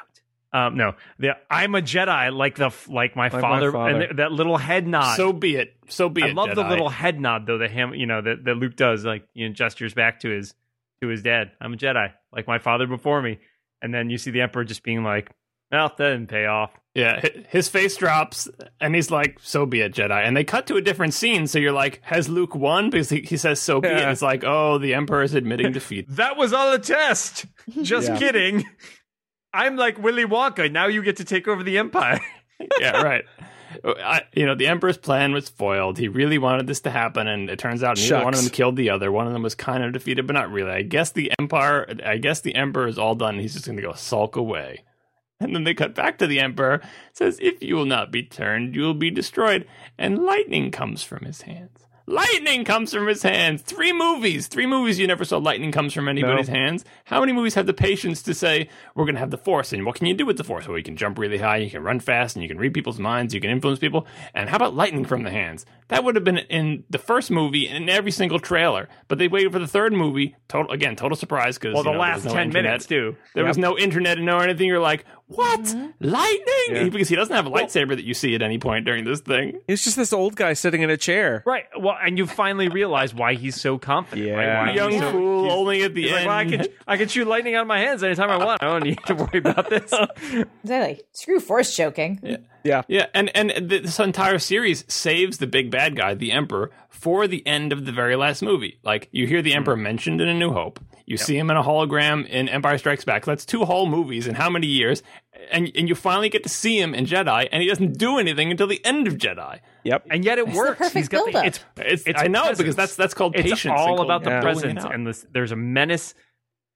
um no the i'm a jedi like the like my my father, father. and th- that little head nod So be it. So be I it. I love the little head nod though that him you know that, that Luke does like you know gestures back to his to his dad. I'm a Jedi, like my father before me. And then you see the Emperor just being like, "Well, that didn't pay off." Yeah, his face drops, and he's like, "So be it, Jedi." And they cut to a different scene, so you're like, "Has Luke won?" Because he, he says, "So be it." Yeah. It's like, "Oh, the Emperor is admitting [LAUGHS] defeat." That was all a test. [LAUGHS] Just Yeah. kidding. I'm like Willy Wonka. Now you get to take over the Empire. [LAUGHS] yeah, right. I, you know, the Emperor's plan was foiled. He really wanted this to happen, and it turns out neither one of them killed the other. One of them was kind of defeated, but not really. I guess the Empire, I guess the Emperor is all done. He's just going to go sulk away. And then they cut back to the Emperor. It says, "If you will not be turned, you will be destroyed." And lightning comes from his hands. Lightning comes from his hands. Three movies. Three movies you never saw lightning comes from anybody's hands. How many movies have the patience to say, we're going to have the Force, and what can you do with the Force? Well, you can jump really high, you can run fast, and you can read people's minds, you can influence people. And how about lightning from the hands? That would have been in the first movie and in every single trailer. But they waited for the third movie. Total again, total surprise because Well, the you know, last no ten internet. minutes too. There was no internet and no anything. You're like, what Mm-hmm. lightning? Yeah. Because he doesn't have a lightsaber that you see at any point during this thing. He's just this old guy sitting in a chair. Right. Well, and you finally realize why he's so confident. Yeah. Right? Why he's Young so- fool, he's- only at the he's end. like, well, I can I can shoot lightning out of my hands anytime I want. I don't need to worry about this. [LAUGHS] [LAUGHS] Exactly. Screw force choking. Yeah. Yeah, and and this entire series saves the big bad guy, the Emperor, for the end of the very last movie. Like you hear the Emperor mentioned in A New Hope, you see him in a hologram in Empire Strikes Back. That's two whole movies in how many years? And and you finally get to see him in Jedi, and he doesn't do anything until the end of Jedi. Yep. And yet it the works. perfect He's got the, it's It's, It's I know presence. because that's that's called it's patience. It's all and about the called building it presence out. and this, there's a menace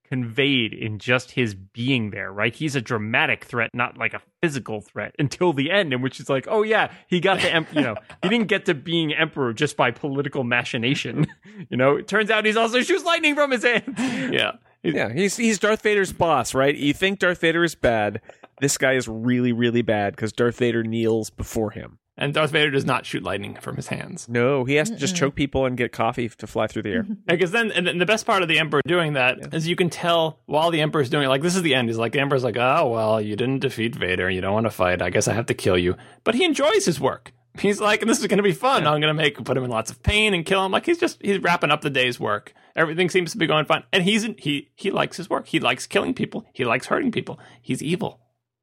conveyed in just his being there right he's a dramatic threat not like a physical threat [LAUGHS] until the end in which it's like oh yeah he got the em- you know he didn't get to being emperor just by political machination [LAUGHS] you know it turns out he's also shoots lightning from his hands [LAUGHS] yeah. Yeah, he's he's Darth Vader's boss, right? You think Darth Vader is bad. This guy is really, really bad because Darth Vader kneels before him. And Darth Vader does not shoot lightning from his hands. No, he has to just choke people and get coffee to fly through the air. [LAUGHS] Because then, and the best part of the Emperor doing that is you can tell while the Emperor's doing it, like this is the end. He's like, the Emperor's like, oh, well, you didn't defeat Vader. You don't want to fight. I guess I have to kill you. But he enjoys his work. He's like, this is going to be fun. I'm going to make, put him in lots of pain and kill him. Like he's just, he's wrapping up the day's work. Everything seems to be going fine. And he's, he, he likes his work. He likes killing people. He likes hurting people. He's evil.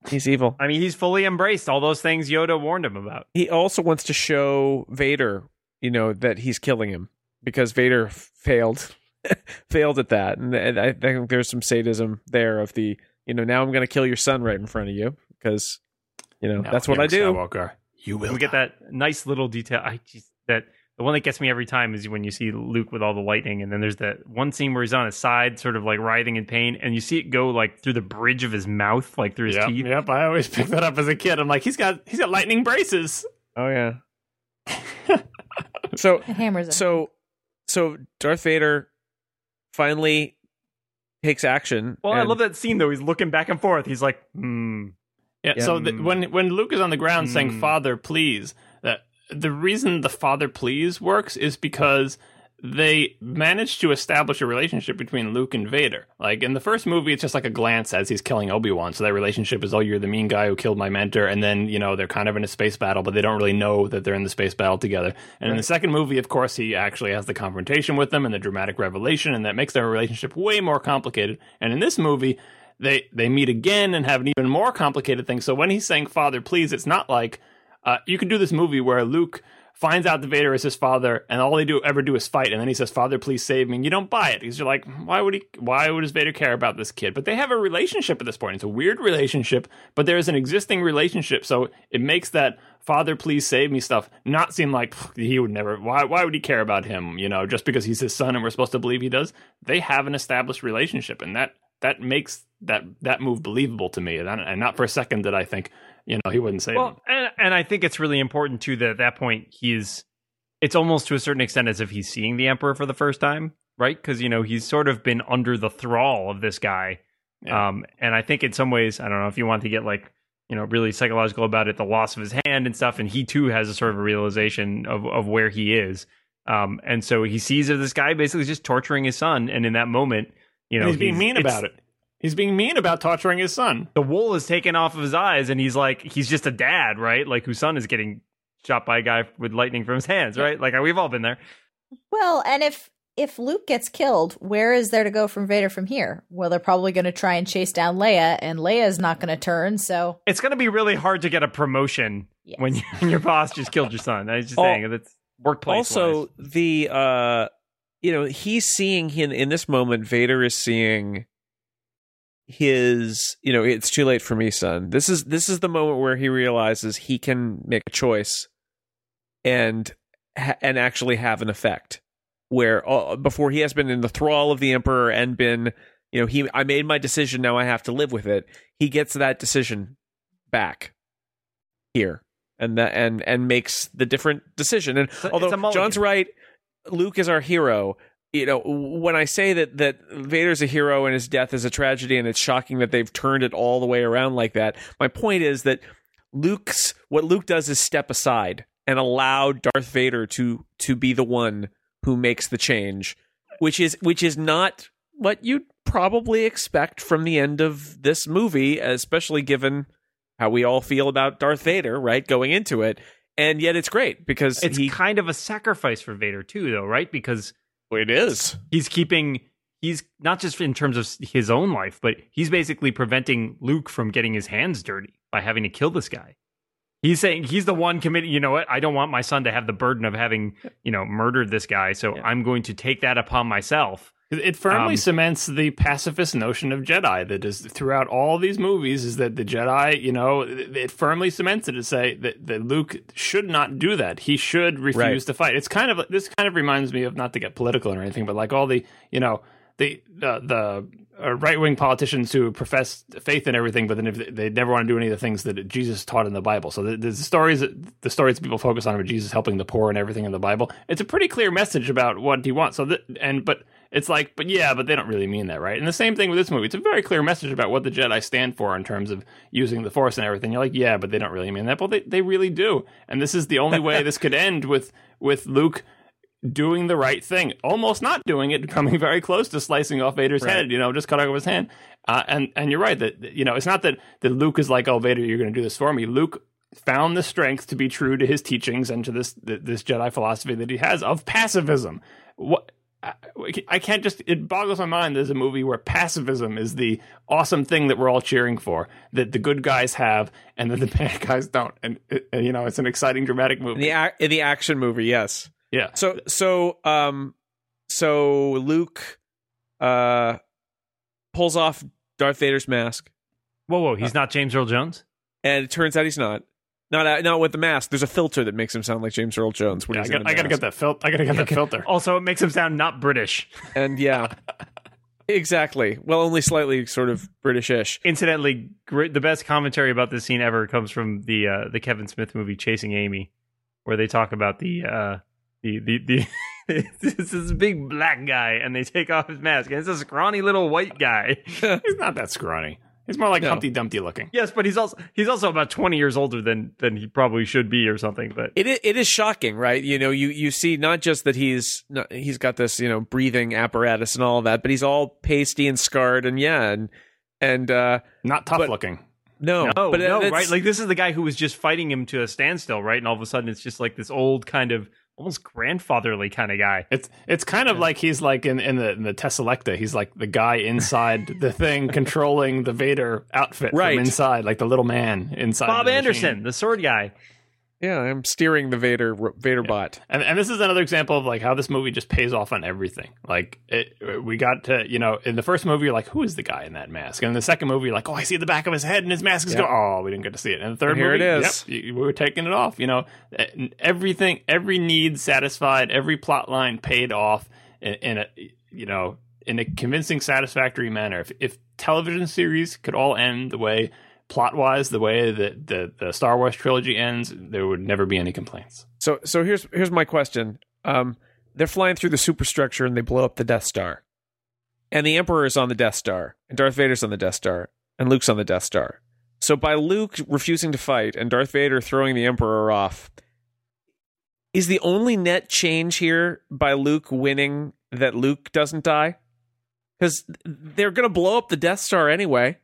He's evil. i mean he's fully embraced all those things yoda warned him about He also wants to show Vader, you know, that he's killing him because Vader failed, [LAUGHS] failed at that, and, and I think there's some sadism there of the, you know, now I'm going to kill your son right in front of you because, you know, Now, that's what I do. Skywalker, you will we get that nice little detail. I just that the one that gets me every time is when you see Luke with all the lightning, and then there's that one scene where he's on his side, sort of like writhing in pain, and you see it go like through the bridge of his mouth, like through his Yep, teeth. yep. I always [LAUGHS] pick that up as a kid. I'm like, he's got, he's got lightning braces. Oh yeah. [LAUGHS] so It hammers him. so so Darth Vader finally takes action. Well, I love that scene though. He's looking back and forth. He's like, hmm. Yeah. Yeah. So the, Mm. when when Luke is on the ground saying Mm. "Father, please," that the reason the "Father, please" works is because they managed to establish a relationship between Luke and Vader. Like in the first movie, it's just like a glance as he's killing Obi Wan. So that relationship is, "Oh, you're the mean guy who killed my mentor," and then you know they're kind of in a space battle, but they don't really know that they're in the space battle together. And in the second movie, of course, he actually has the confrontation with them and the dramatic revelation, and that makes their relationship way more complicated. And in this movie they they meet again and have an even more complicated thing. So when he's saying "Father, please," it's not like uh, you could do this movie where Luke finds out that Vader is his father, and all they do ever do is fight, and then he says, "Father, please save me." And you don't buy it because you're like, why would he? Why would does Vader care about this kid? But they have a relationship at this point. It's a weird relationship, but there is an existing relationship, so it makes that "Father, please save me" stuff not seem like he would never. Why? Why would he care about him? You know, just because he's his son, and we're supposed to believe he does. They have an established relationship, and that that makes that that move believable to me, and, and not for a second did I think, you know, he wouldn't say. Well, and and I think it's really important too that at that point he's. It's almost to a certain extent as if he's seeing the emperor for the first time, right? Because you know he's sort of been under the thrall of this guy, Yeah. um, and I think in some ways, I don't know if you want to get like you know really psychological about it, the loss of his hand and stuff, and he too has a sort of a realization of of where he is, um, and so he sees this guy basically just torturing his son, and in that moment, you know, And he's being mean about it. He's being mean about torturing his son. the wool is taken off of his eyes and he's like he's just a dad right like whose son is getting shot by a guy with lightning from his hands right like we've all been there Well, and if if Luke gets killed, where is there to go from Vader from here? Well, they're probably going to try and chase down Leia, and Leia's not going to turn. So it's going to be really hard to get a promotion Yes. when, you, [LAUGHS] when your boss just killed your son i was just Al- saying that's workplace also the uh you know he's seeing him in this moment vader is seeing his you know it's too late for me son. This is this is the moment where he realizes he can make a choice and and actually have an effect where uh, before he has been in the thrall of the emperor and been you know he i made my decision now i have to live with it. He gets that decision back here and that and and makes the different decision. And although it's a mulligan. john's right luke is our hero you know when i say that that vader's a hero and his death is a tragedy and it's shocking that they've turned it all the way around like that my point is that luke's what luke does is step aside and allow darth vader to to be the one who makes the change which is which is not what you'd probably expect from the end of this movie, especially given how we all feel about Darth Vader, right? Going into it. And yet it's great because It's he kind of a sacrifice for Vader too, though, right? Because it is. he's keeping he's not just in terms of his own life, but he's basically preventing Luke from getting his hands dirty by having to kill this guy. He's saying he's the one committing, you know what? I don't want my son to have the burden of having, you know, murdered this guy, so I'm going to take that upon myself. It firmly Um, cements the pacifist notion of Jedi that is throughout all these movies is that the Jedi, you know, it it firmly cements it to say that, that Luke should not do that. He should refuse Right. to fight. It's kind of this kind of reminds me of not to get political or anything, but like all the, you know, the the, the uh, right wing politicians who profess faith in everything, but then if they, they never want to do any of the things that Jesus taught in the Bible. So the, the stories the stories people focus on of Jesus helping the poor and everything in the Bible, it's a pretty clear message about what he wants. So that, and but it's like, but yeah, but they don't really mean that, right? And the same thing with this movie. It's a very clear message about what the Jedi stand for in terms of using the Force and everything. You're like, yeah, but they don't really mean that. Well, they, they really do. And this is the only way this could end with with Luke doing the right thing, almost not doing it, coming very close to slicing off Vader's Right. head. You know, just cutting off his hand. Uh, and and you're right that you know it's not that that Luke is like, oh Vader, you're going to do this for me. Luke found the strength to be true to his teachings and to this this Jedi philosophy that he has of pacifism. What I- I can't just it boggles my mind there's a movie where pacifism is the awesome thing that we're all cheering for that the good guys have and that the [LAUGHS] bad guys don't and, and you know it's an exciting dramatic In movie the ac- in the action movie, yes. yeah So so um so Luke uh pulls off Darth Vader's mask, Whoa, whoa, he's not James Earl Jones. and it turns out he's not. Not uh, not with the mask. There's a filter that makes him sound like James Earl Jones when Yeah, I, got, I gotta get that fil- I gotta get that filter Also, it makes him sound not British. And yeah, [LAUGHS] exactly. Well, only slightly sort of Britishish. Incidentally, great, the best commentary about this scene ever comes from the uh, the Kevin Smith movie Chasing Amy, where they talk about the uh, the the. the [LAUGHS] this is a big black guy, and they take off his mask, and it's a scrawny little white guy. [LAUGHS] he's not that scrawny he's more like No. Humpty Dumpty looking yes, but he's also he's also about twenty years older than than he probably should be, or something. But It is, it is shocking, right? You know, you you see not just that he's not, he's got this you know breathing apparatus and all of that, but he's all pasty and scarred, and yeah, and and uh not tough But- looking no, no, but no, right? Like this is the guy who was just fighting him to a standstill, right? And all of a sudden, it's just like this old kind of almost grandfatherly kind of guy. It's it's kind of like he's like in, in the in the Teselecta. He's like the guy inside [LAUGHS] the thing controlling the Vader outfit Right. from inside, like the little man inside. Bob machine. Anderson, the sword guy. Yeah, I'm steering the Vader Vader bot. And, and this is another example of like how this movie just pays off on everything. Like it, we got to you know in the first movie you're like who is the guy in that mask, and in the second movie you're like oh I see the back of his head and his mask is Yep. going oh we didn't get to see it. And the third And here movie it is. yep, we were taking it off. You know everything every need satisfied, every plot line paid off in, in a you know in a convincing, satisfactory manner. If if television series could all end the way plot wise the way that the, the Star Wars trilogy ends, there would never be any complaints. So so here's here's my question. Um, they're flying through the superstructure and they blow up the Death Star, and the Emperor is on the Death Star, and Darth Vader's on the Death Star, and Luke's on the Death Star. So by Luke refusing to fight and Darth Vader throwing the Emperor off, is the only net change here by Luke winning that Luke doesn't die? Because they're going to blow up the Death Star anyway.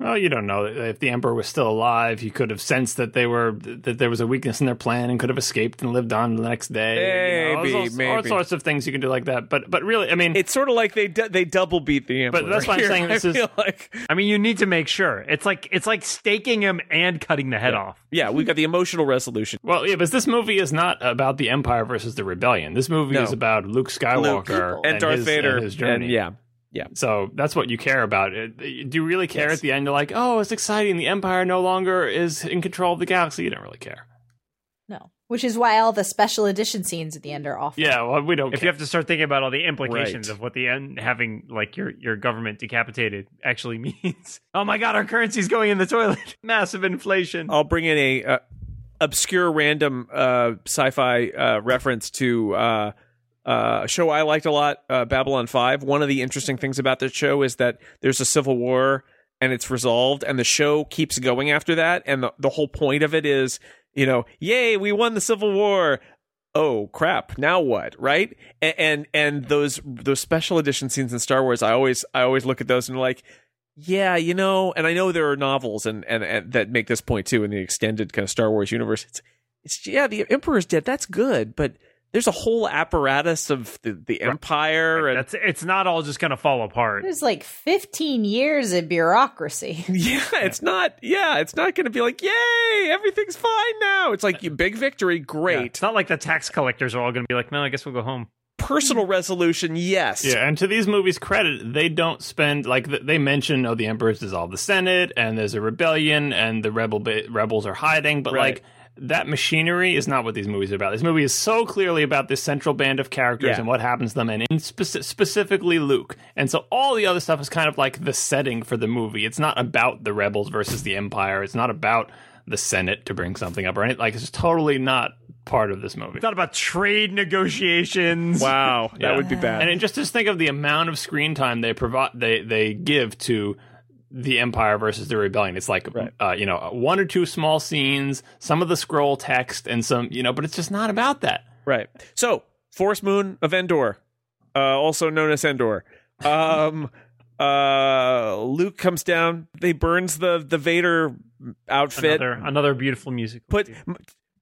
Well, you don't know if the Emperor was still alive. He could have sensed that they were that there was a weakness in their plan and could have escaped and lived on the next day. You know, Maybe, all, all sorts of things you can do like that. But but really, I mean, It's sort of like they d- they double beat the Emperor. But that's why I'm saying [LAUGHS] this I is- like I mean, you need to make sure. It's like it's like staking him and cutting the head off. yeah, we've got the emotional resolution. well, yeah, but this movie is not about the Empire versus the Rebellion. This movie No. is about Luke Skywalker and, Darth his, Vader and his journey. and yeah, So that's what you care about. Uh, Do you really care at the end? You're like, oh, it's exciting. The Empire no longer is in control of the galaxy. You don't really care. No. Which is why all the special edition scenes at the end are awful. Yeah, well, we don't If you have to start thinking about all the implications Right. of what the end having like your your government decapitated actually [LAUGHS] means. Oh my god, our currency's going in the toilet. [LAUGHS] Massive inflation. I'll bring in a uh, obscure random uh, sci-fi uh, reference to uh, a show I liked a lot, uh, Babylon Five. One of the interesting things about this show is that there's a civil war and it's resolved, and the show keeps going after that. And the the whole point of it is, you know, yay, we won the civil war. oh crap, now what? Right? And, and and those those special edition scenes in Star Wars, I always I always look at those and like, yeah, you know, and I know there are novels and, and, and that make this point too in the extended kind of Star Wars universe. It's it's yeah, the Emperor's dead. That's good, but there's a whole apparatus of the, the Empire and That's it's not all just gonna fall apart. There's like 15 years of bureaucracy. [LAUGHS] Yeah, it's not. Yeah, it's not going to be like, yay, everything's fine now. It's like big victory, Yeah, great. It's not like the tax collectors are all gonna be like, no, I guess we'll go home. Personal resolution, yes. Yeah, and to these movies' credit, they don't spend like they mention, oh, the emperor's dissolved the Senate, and there's a rebellion, and the rebel ba- rebels are hiding, but Right. like that machinery is not what these movies are about. This movie is so clearly about this central band of characters Yeah. and what happens to them, and in speci- specifically Luke. And so all the other stuff is kind of like the setting for the movie. It's not about the rebels versus the Empire. It's not about the Senate to bring something up or anything. Like it's totally not part of this movie. It's not about trade negotiations. Wow, [LAUGHS] that Yeah. would be bad. And just just think of the amount of screen time they provide they they give to the Empire versus the Rebellion. It's like Right. uh, you know one or two small scenes, some of the scroll text, and some you know, but it's just not about that. Right. So, Forest Moon of Endor, uh, also known as Endor. Um, [LAUGHS] uh, Luke comes down. They burns the the Vader outfit. Another another beautiful music. Put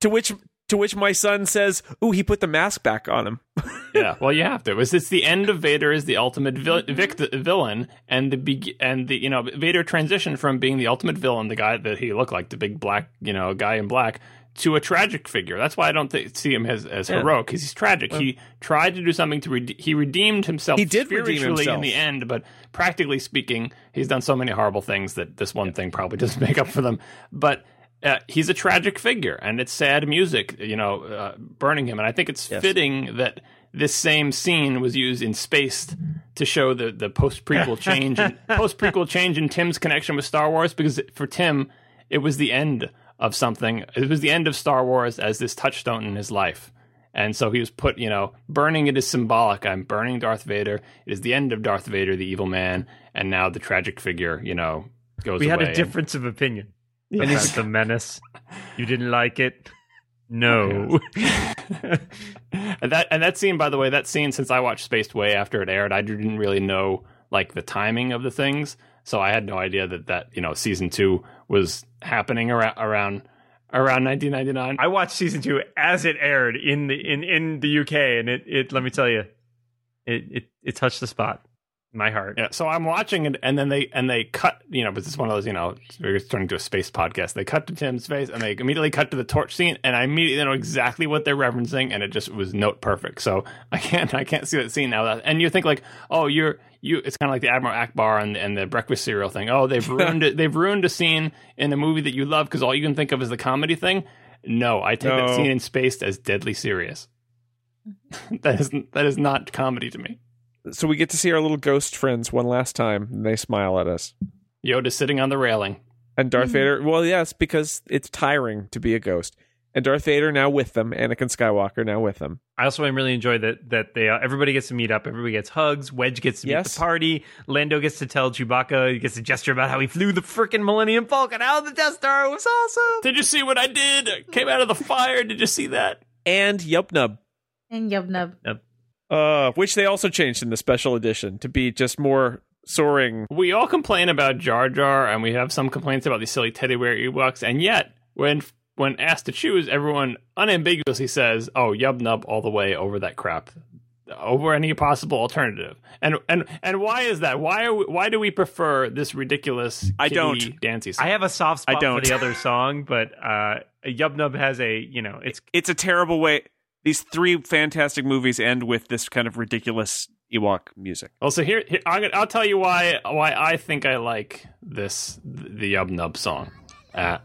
to which to which my son says, "Ooh, he put the mask back on him." [LAUGHS] yeah, well, you have to. It's, it's the end of Vader is the ultimate vil- vic- villain, and the be- and the you know Vader transitioned from being the ultimate villain, the guy that he looked like, the big black you know guy in black, to a tragic figure. That's why I don't th- see him as as Yeah. heroic because he's tragic. he tried to do something to rede- he redeemed himself. He did redeem spiritually in the end, but practically speaking, he's done so many horrible things that this one thing probably [LAUGHS] doesn't make up for them. But uh, he's a tragic figure, and it's sad music, you know, uh, burning him. And I think it's Yes. fitting that this same scene was used in Spaced to show the the post prequel [LAUGHS] change, post prequel change in Tim's connection with Star Wars, because for Tim, it was the end of something. It was the end of Star Wars as this touchstone in his life. And so he was put, you know, burning it is symbolic. I'm burning Darth Vader. It is the end of Darth Vader, the evil man, and now the tragic figure, you know, goes We had a difference of opinion about the menace. You didn't like it. No. Oh, [LAUGHS] and that and that scene, by the way, that scene since I watched Spaced way after it aired, I didn't really know like the timing of the things, so I had no idea that that you know season two was happening around around around 1999. I watched season two as it aired in the in, in the UK, and it, it let me tell you, it, it it touched the spot, in my heart. Yeah, so I'm watching it, and then they and they cut. You know, but it's one of those. You know, we're turning to a space podcast. They cut to Tim's face, and they immediately cut to the torch scene, and I immediately know exactly what they're referencing, and it just was note perfect. So I can't I can't see that scene now. And you think like, oh, you're you. It's kind of like the Admiral Ackbar and and the breakfast cereal thing. Oh, they've [LAUGHS] ruined it. They've ruined a scene in a movie that you love because all you can think of is the comedy thing. No, I take that scene in Spaced as deadly serious. [LAUGHS] that is that is not comedy to me. So we get to see our little ghost friends one last time, and they smile at us. Yoda sitting on the railing. And Darth Mhm. Vader, well, yes, because it's tiring to be a ghost. And Darth Vader now with them, Anakin Skywalker now with them. I also really enjoy that that they uh, everybody gets to meet up, everybody gets hugs, Wedge gets to meet Yes. the party, Lando gets to tell Chewbacca, he gets to gesture about how he flew the freaking Millennium Falcon out of the Death Star. It was awesome. Did you see what I did? I came out of the fire. Did you see that? And Yub Nub, And Yub Nub. Uh, which they also changed in the special edition to be just more soaring. We all complain about Jar Jar, and we have some complaints about these silly teddy bear Ewoks, and yet when when asked to choose, everyone unambiguously says, "Oh, Yub Nub all the way over that crap." Over any possible alternative, and and and why is that? Why are we, why do we prefer this ridiculous? I don't. Dancy. song? I have a soft spot I don't. for the other song, but uh Yub Nub has a you know it's It's a terrible way. These three fantastic movies end with this kind of ridiculous Ewok music. Well, so here, here I'm gonna, I'll tell you why why I think I like this the Yub Nub song, uh,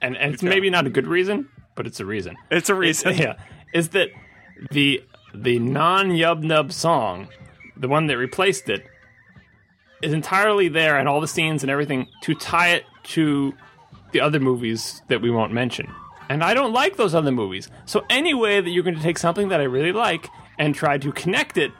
and and it's maybe not a good reason, but it's a reason. It's a reason. [LAUGHS] yeah, is that the the non Yub Nub song, the one that replaced it, is entirely there, and all the scenes and everything to tie it to the other movies that we won't mention. And I don't like those other movies. So any way that you're going to take something that I really like and try to connect it,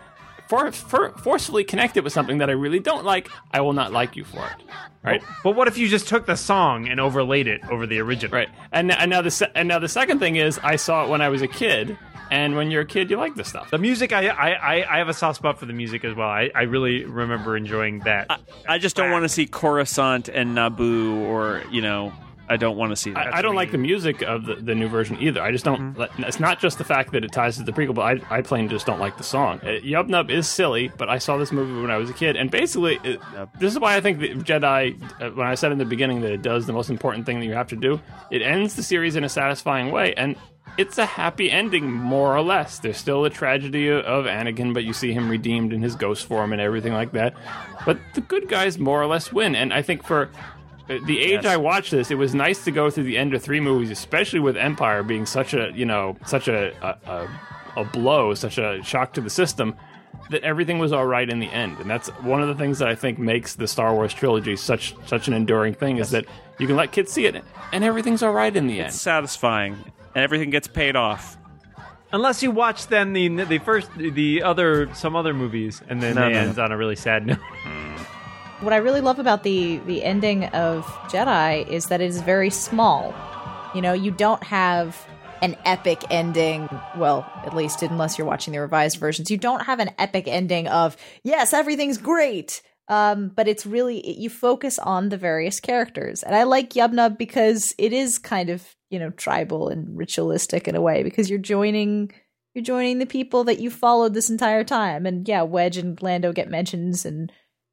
for, for, forcefully connect it with something that I really don't like, I will not like you for it. Right? But what if you just took the song and overlaid it over the original? Right. And, and now the se- and now the second thing is I saw it when I was a kid, And when you're a kid, you like this stuff. The music, I, I, I- I have a soft spot for the music as well. I, I really remember enjoying that. I just don't want to see Coruscant and Naboo, or you know, I don't want to see that. I, I don't like the music of the, the new version either. I just don't. Mm-hmm. It's not just the fact that it ties to the prequel, but I, I plain just don't like the song. Uh, Yub Nub is silly, but I saw this movie when I was a kid, and basically, it, this is why I think that Jedi. Uh, when I said in the beginning that it does the most important thing that you have to do, it ends the series in a satisfying way, and it's a happy ending, more or less. There's still a tragedy of Anakin, but you see him redeemed in his ghost form and everything like that. But the good guys more or less win, and I think for the age Yes. I watched this, it was nice to go through the end of three movies, especially with Empire being such a you know such a a, a, a blow, such a shock to the system. That everything was all right in the end, and that's one of the things that I think makes the Star Wars trilogy such such an enduring thing. Is that you can let kids see it, and everything's all right in the end. It's satisfying, and everything gets paid off. Unless you watch then the the first the other some other movies, and then No, it no, ends on a really sad [LAUGHS] note. Hmm. What I really love about the the ending of Jedi is that it is very small. You know, you don't have an epic ending. Well, at least unless you're watching the revised versions, you don't have an epic ending of yes, everything's great. Um, but it's really you focus on the various characters, and I like Yubnub because it is kind of you know tribal and ritualistic in a way because you're joining you're joining the people that you followed this entire time, and yeah, Wedge and Lando get mentions and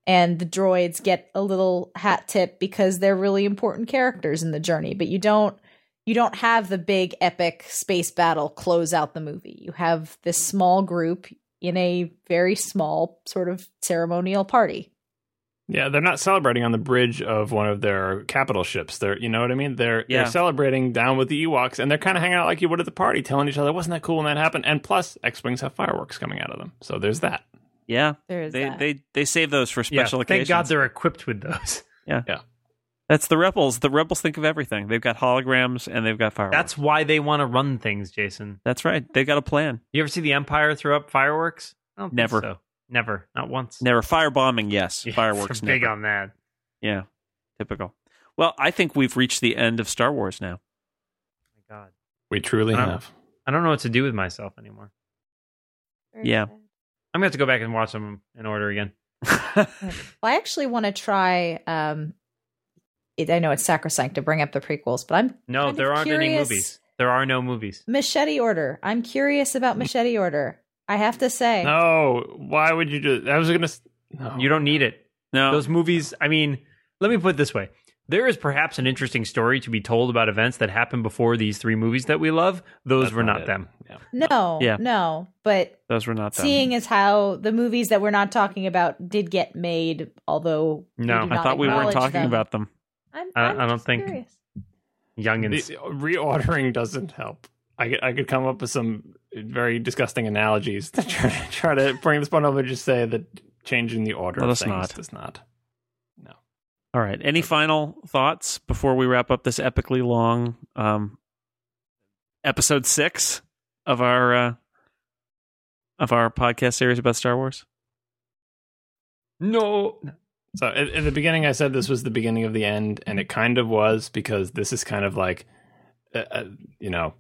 and the droids get a little hat tip because they're really important characters in the journey but you don't you don't have the big epic space battle close out the movie you have this small group in a very small sort of ceremonial party Yeah, they're not celebrating on the bridge of one of their capital ships. They're, you know what I mean? They're Yeah. they're celebrating down with the Ewoks, and they're kind of hanging out like you would at the party, telling each other, "Wasn't that cool when that happened?" And plus, X wings have fireworks coming out of them, so there's that. Yeah, There's they that. they they save those for Yeah, special thank occasions. God they're equipped with those. [LAUGHS] Yeah, yeah. That's the rebels. The rebels think of everything. They've got holograms and they've got fireworks. That's why they want to run things, Jason. that's right. They've got a plan. You ever see the Empire throw up fireworks? I don't think Never. so. Never. Not once. Never firebombing. Yes, [LAUGHS] Yeah, fireworks. big never. on that. Yeah, typical. Well, I think we've reached the end of Star Wars now. my God. We truly I have. I don't know what to do with myself anymore. Yeah. I'm gonna have to go back and watch them in order again. [LAUGHS] well i actually want to try um it, i know it's sacrosanct to bring up the prequels but i'm No, kind of there aren't any movies. There are no movies. machete order i'm curious about machete order i have to say No, why would you do? I was gonna. No. You don't need it. no, Those movies. I mean, let me put it this way: there is perhaps an interesting story to be told about events that happened before these three movies that we love. Those That's were not not them. Yeah. no Yeah. no but those were not them. seeing as how the movies that we're not talking about did get made, although we No, do I not thought we weren't talking them. about them. I'm, I- I'm I don't think- curious. Youngins. The- reordering doesn't help. I could, I could come up with some very disgusting analogies to try, try to bring this one over and just say that changing the order Let of us things not. does not. All right. Any final thoughts before we wrap up this epically long um, episode six of our uh, of our podcast series about Star Wars? no. So at, at the beginning, I said this was the beginning of the end, and it kind of was because this is kind of like, uh, uh, you know,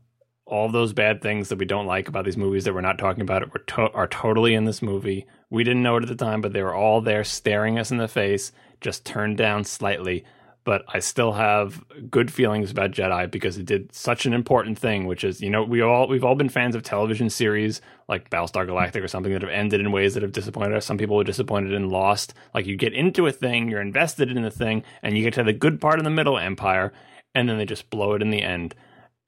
all those bad things that we don't like about these movies that we're not talking about it were to- are totally in this movie. We didn't know it at the time, but they were all there, staring us in the face, just turned down slightly. But I still have good feelings about Jedi because it did such an important thing, which is, you know, we all we've all been fans of television series like Battlestar Galactica or something that have ended in ways that have disappointed us. Some people are disappointed and Lost. Like you get into a thing, you're invested in the thing, and you get to the good part in the middle Empire, and then they just blow it in the end.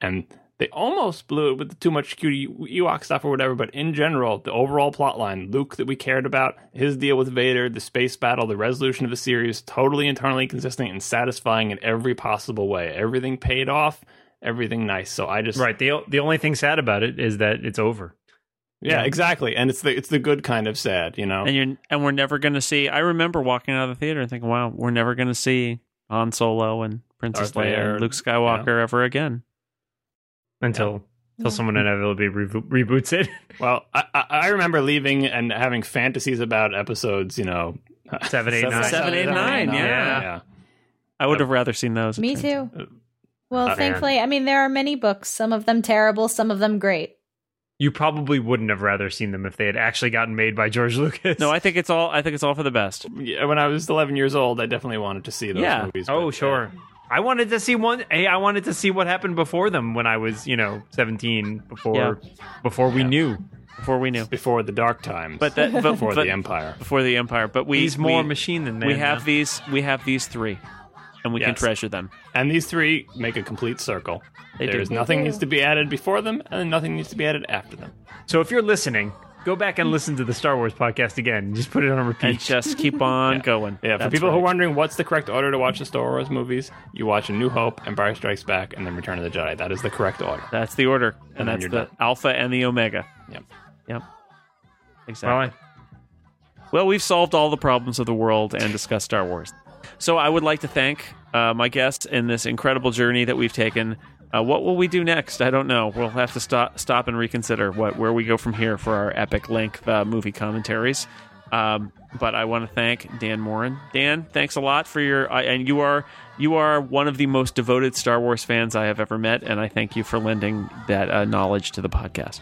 And they almost blew it with too much cute Ewok stuff or whatever, but in general, the overall plot line, Luke that we cared about, his deal with Vader, the space battle, the resolution of the series, totally internally consistent and satisfying in every possible way. Everything paid off, everything nice. So I just Right. The the only thing sad about it is that it's over. yeah, exactly. And it's the it's the good kind of sad, you know. And you're and we're never going to see. I remember walking out of the theater and thinking, "Wow, we're never going to see Han Solo and Princess Darth Leia Vader, and Luke Skywalker ever again." Until until someone inevitably rebo- reboots [LAUGHS] it. Well, I, I I remember leaving and having fantasies about episodes, you know, [LAUGHS] Seven, eight, nine. Seven, eight, nine, yeah. yeah. I would have rather seen those. Me too. Well, Uh, thankfully, I mean, there are many books, some of them terrible, some of them great. you probably wouldn't have rather seen them if they had actually gotten made by George [LAUGHS] Lucas. No, I think it's all. I think it's all for the best. Yeah, when I was 11 years old, I definitely wanted to see those Yeah. movies. Oh, but, uh, sure. I wanted to see one. Hey, I wanted to see what happened before them when I was, you know, seventeen. Before, before we knew. Before we knew, before the dark times, but that but, before but- the Empire. before the Empire. But we He's more we, machine than man. we have now. these. We have these three, and we can treasure them. And these three make a complete circle. They do. There's nothing needs to be added before them, and nothing needs to be added after them. So if you're listening, go back and listen to the Star Wars podcast again. Just put it on repeat. and just keep on [LAUGHS] Yeah. going. Yeah, for That's people who are wondering what's the correct order to watch the Star Wars movies, you watch A New Hope, Empire Strikes Back, and then Return of the Jedi. That is the correct order. That's the order, and, And that's the done. alpha and the omega. Yep. Yep. well, Exactly. I, Well, we've solved all the problems of the world and discussed Star Wars. So I would like to thank uh, my guests in this incredible journey that we've taken. Uh, what will we do next? I don't know. We'll have to stop, stop and reconsider what where we go from here for our epic length uh, movie commentaries. Um, but I want to thank Dan Moren. Dan, thanks a lot for your I and you are you are one of the most devoted Star Wars fans I have ever met, and I thank you for lending that uh, knowledge to the podcast.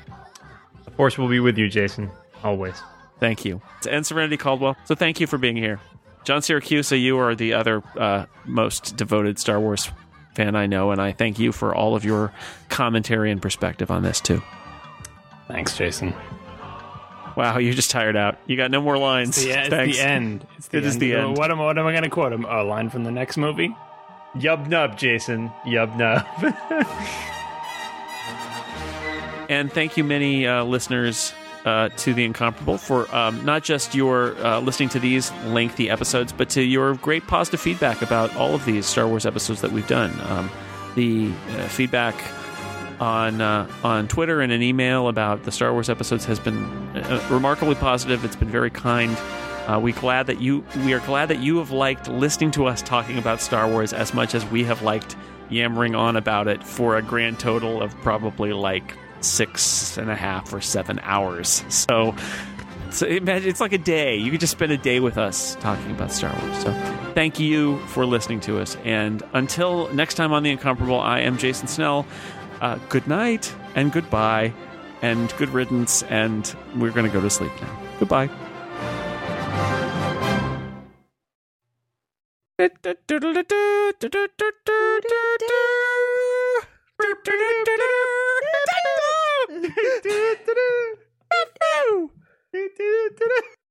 the force will be with you, Jason. Always. Thank you. And Serenity Caldwell. So thank you for being here. John Siracusa, you are the other uh, most devoted Star Wars fan I know, and I thank you for all of your commentary and perspective on this too. Thanks, Jason. Wow, you're just tired out. You got no more lines. Yeah, it's Thanks. the end. It's the It is end. the end. What am, what am I going to quote? A line from the next movie? Yub nub, Jason. Yub nub. [LAUGHS] And thank you, many uh, listeners uh, to the Incomparable, for um, not just your uh, listening to these lengthy episodes, but to your great positive feedback about all of these Star Wars episodes that we've done. Um, the uh, feedback on uh, on Twitter and an email about the Star Wars episodes has been uh, remarkably positive. It's been very kind. Uh, we glad that you we are glad that you have liked listening to us talking about Star Wars as much as we have liked yammering on about it for a grand total of probably like six and a half or seven hours. So, so imagine it's like a day. You could just spend a day with us talking about Star Wars. So, thank you for listening to us. And until next time on the Incomparable, I am Jason Snell. Uh, good night and goodbye and good riddance. And we're going to go to sleep now. Goodbye. [LAUGHS] Woo!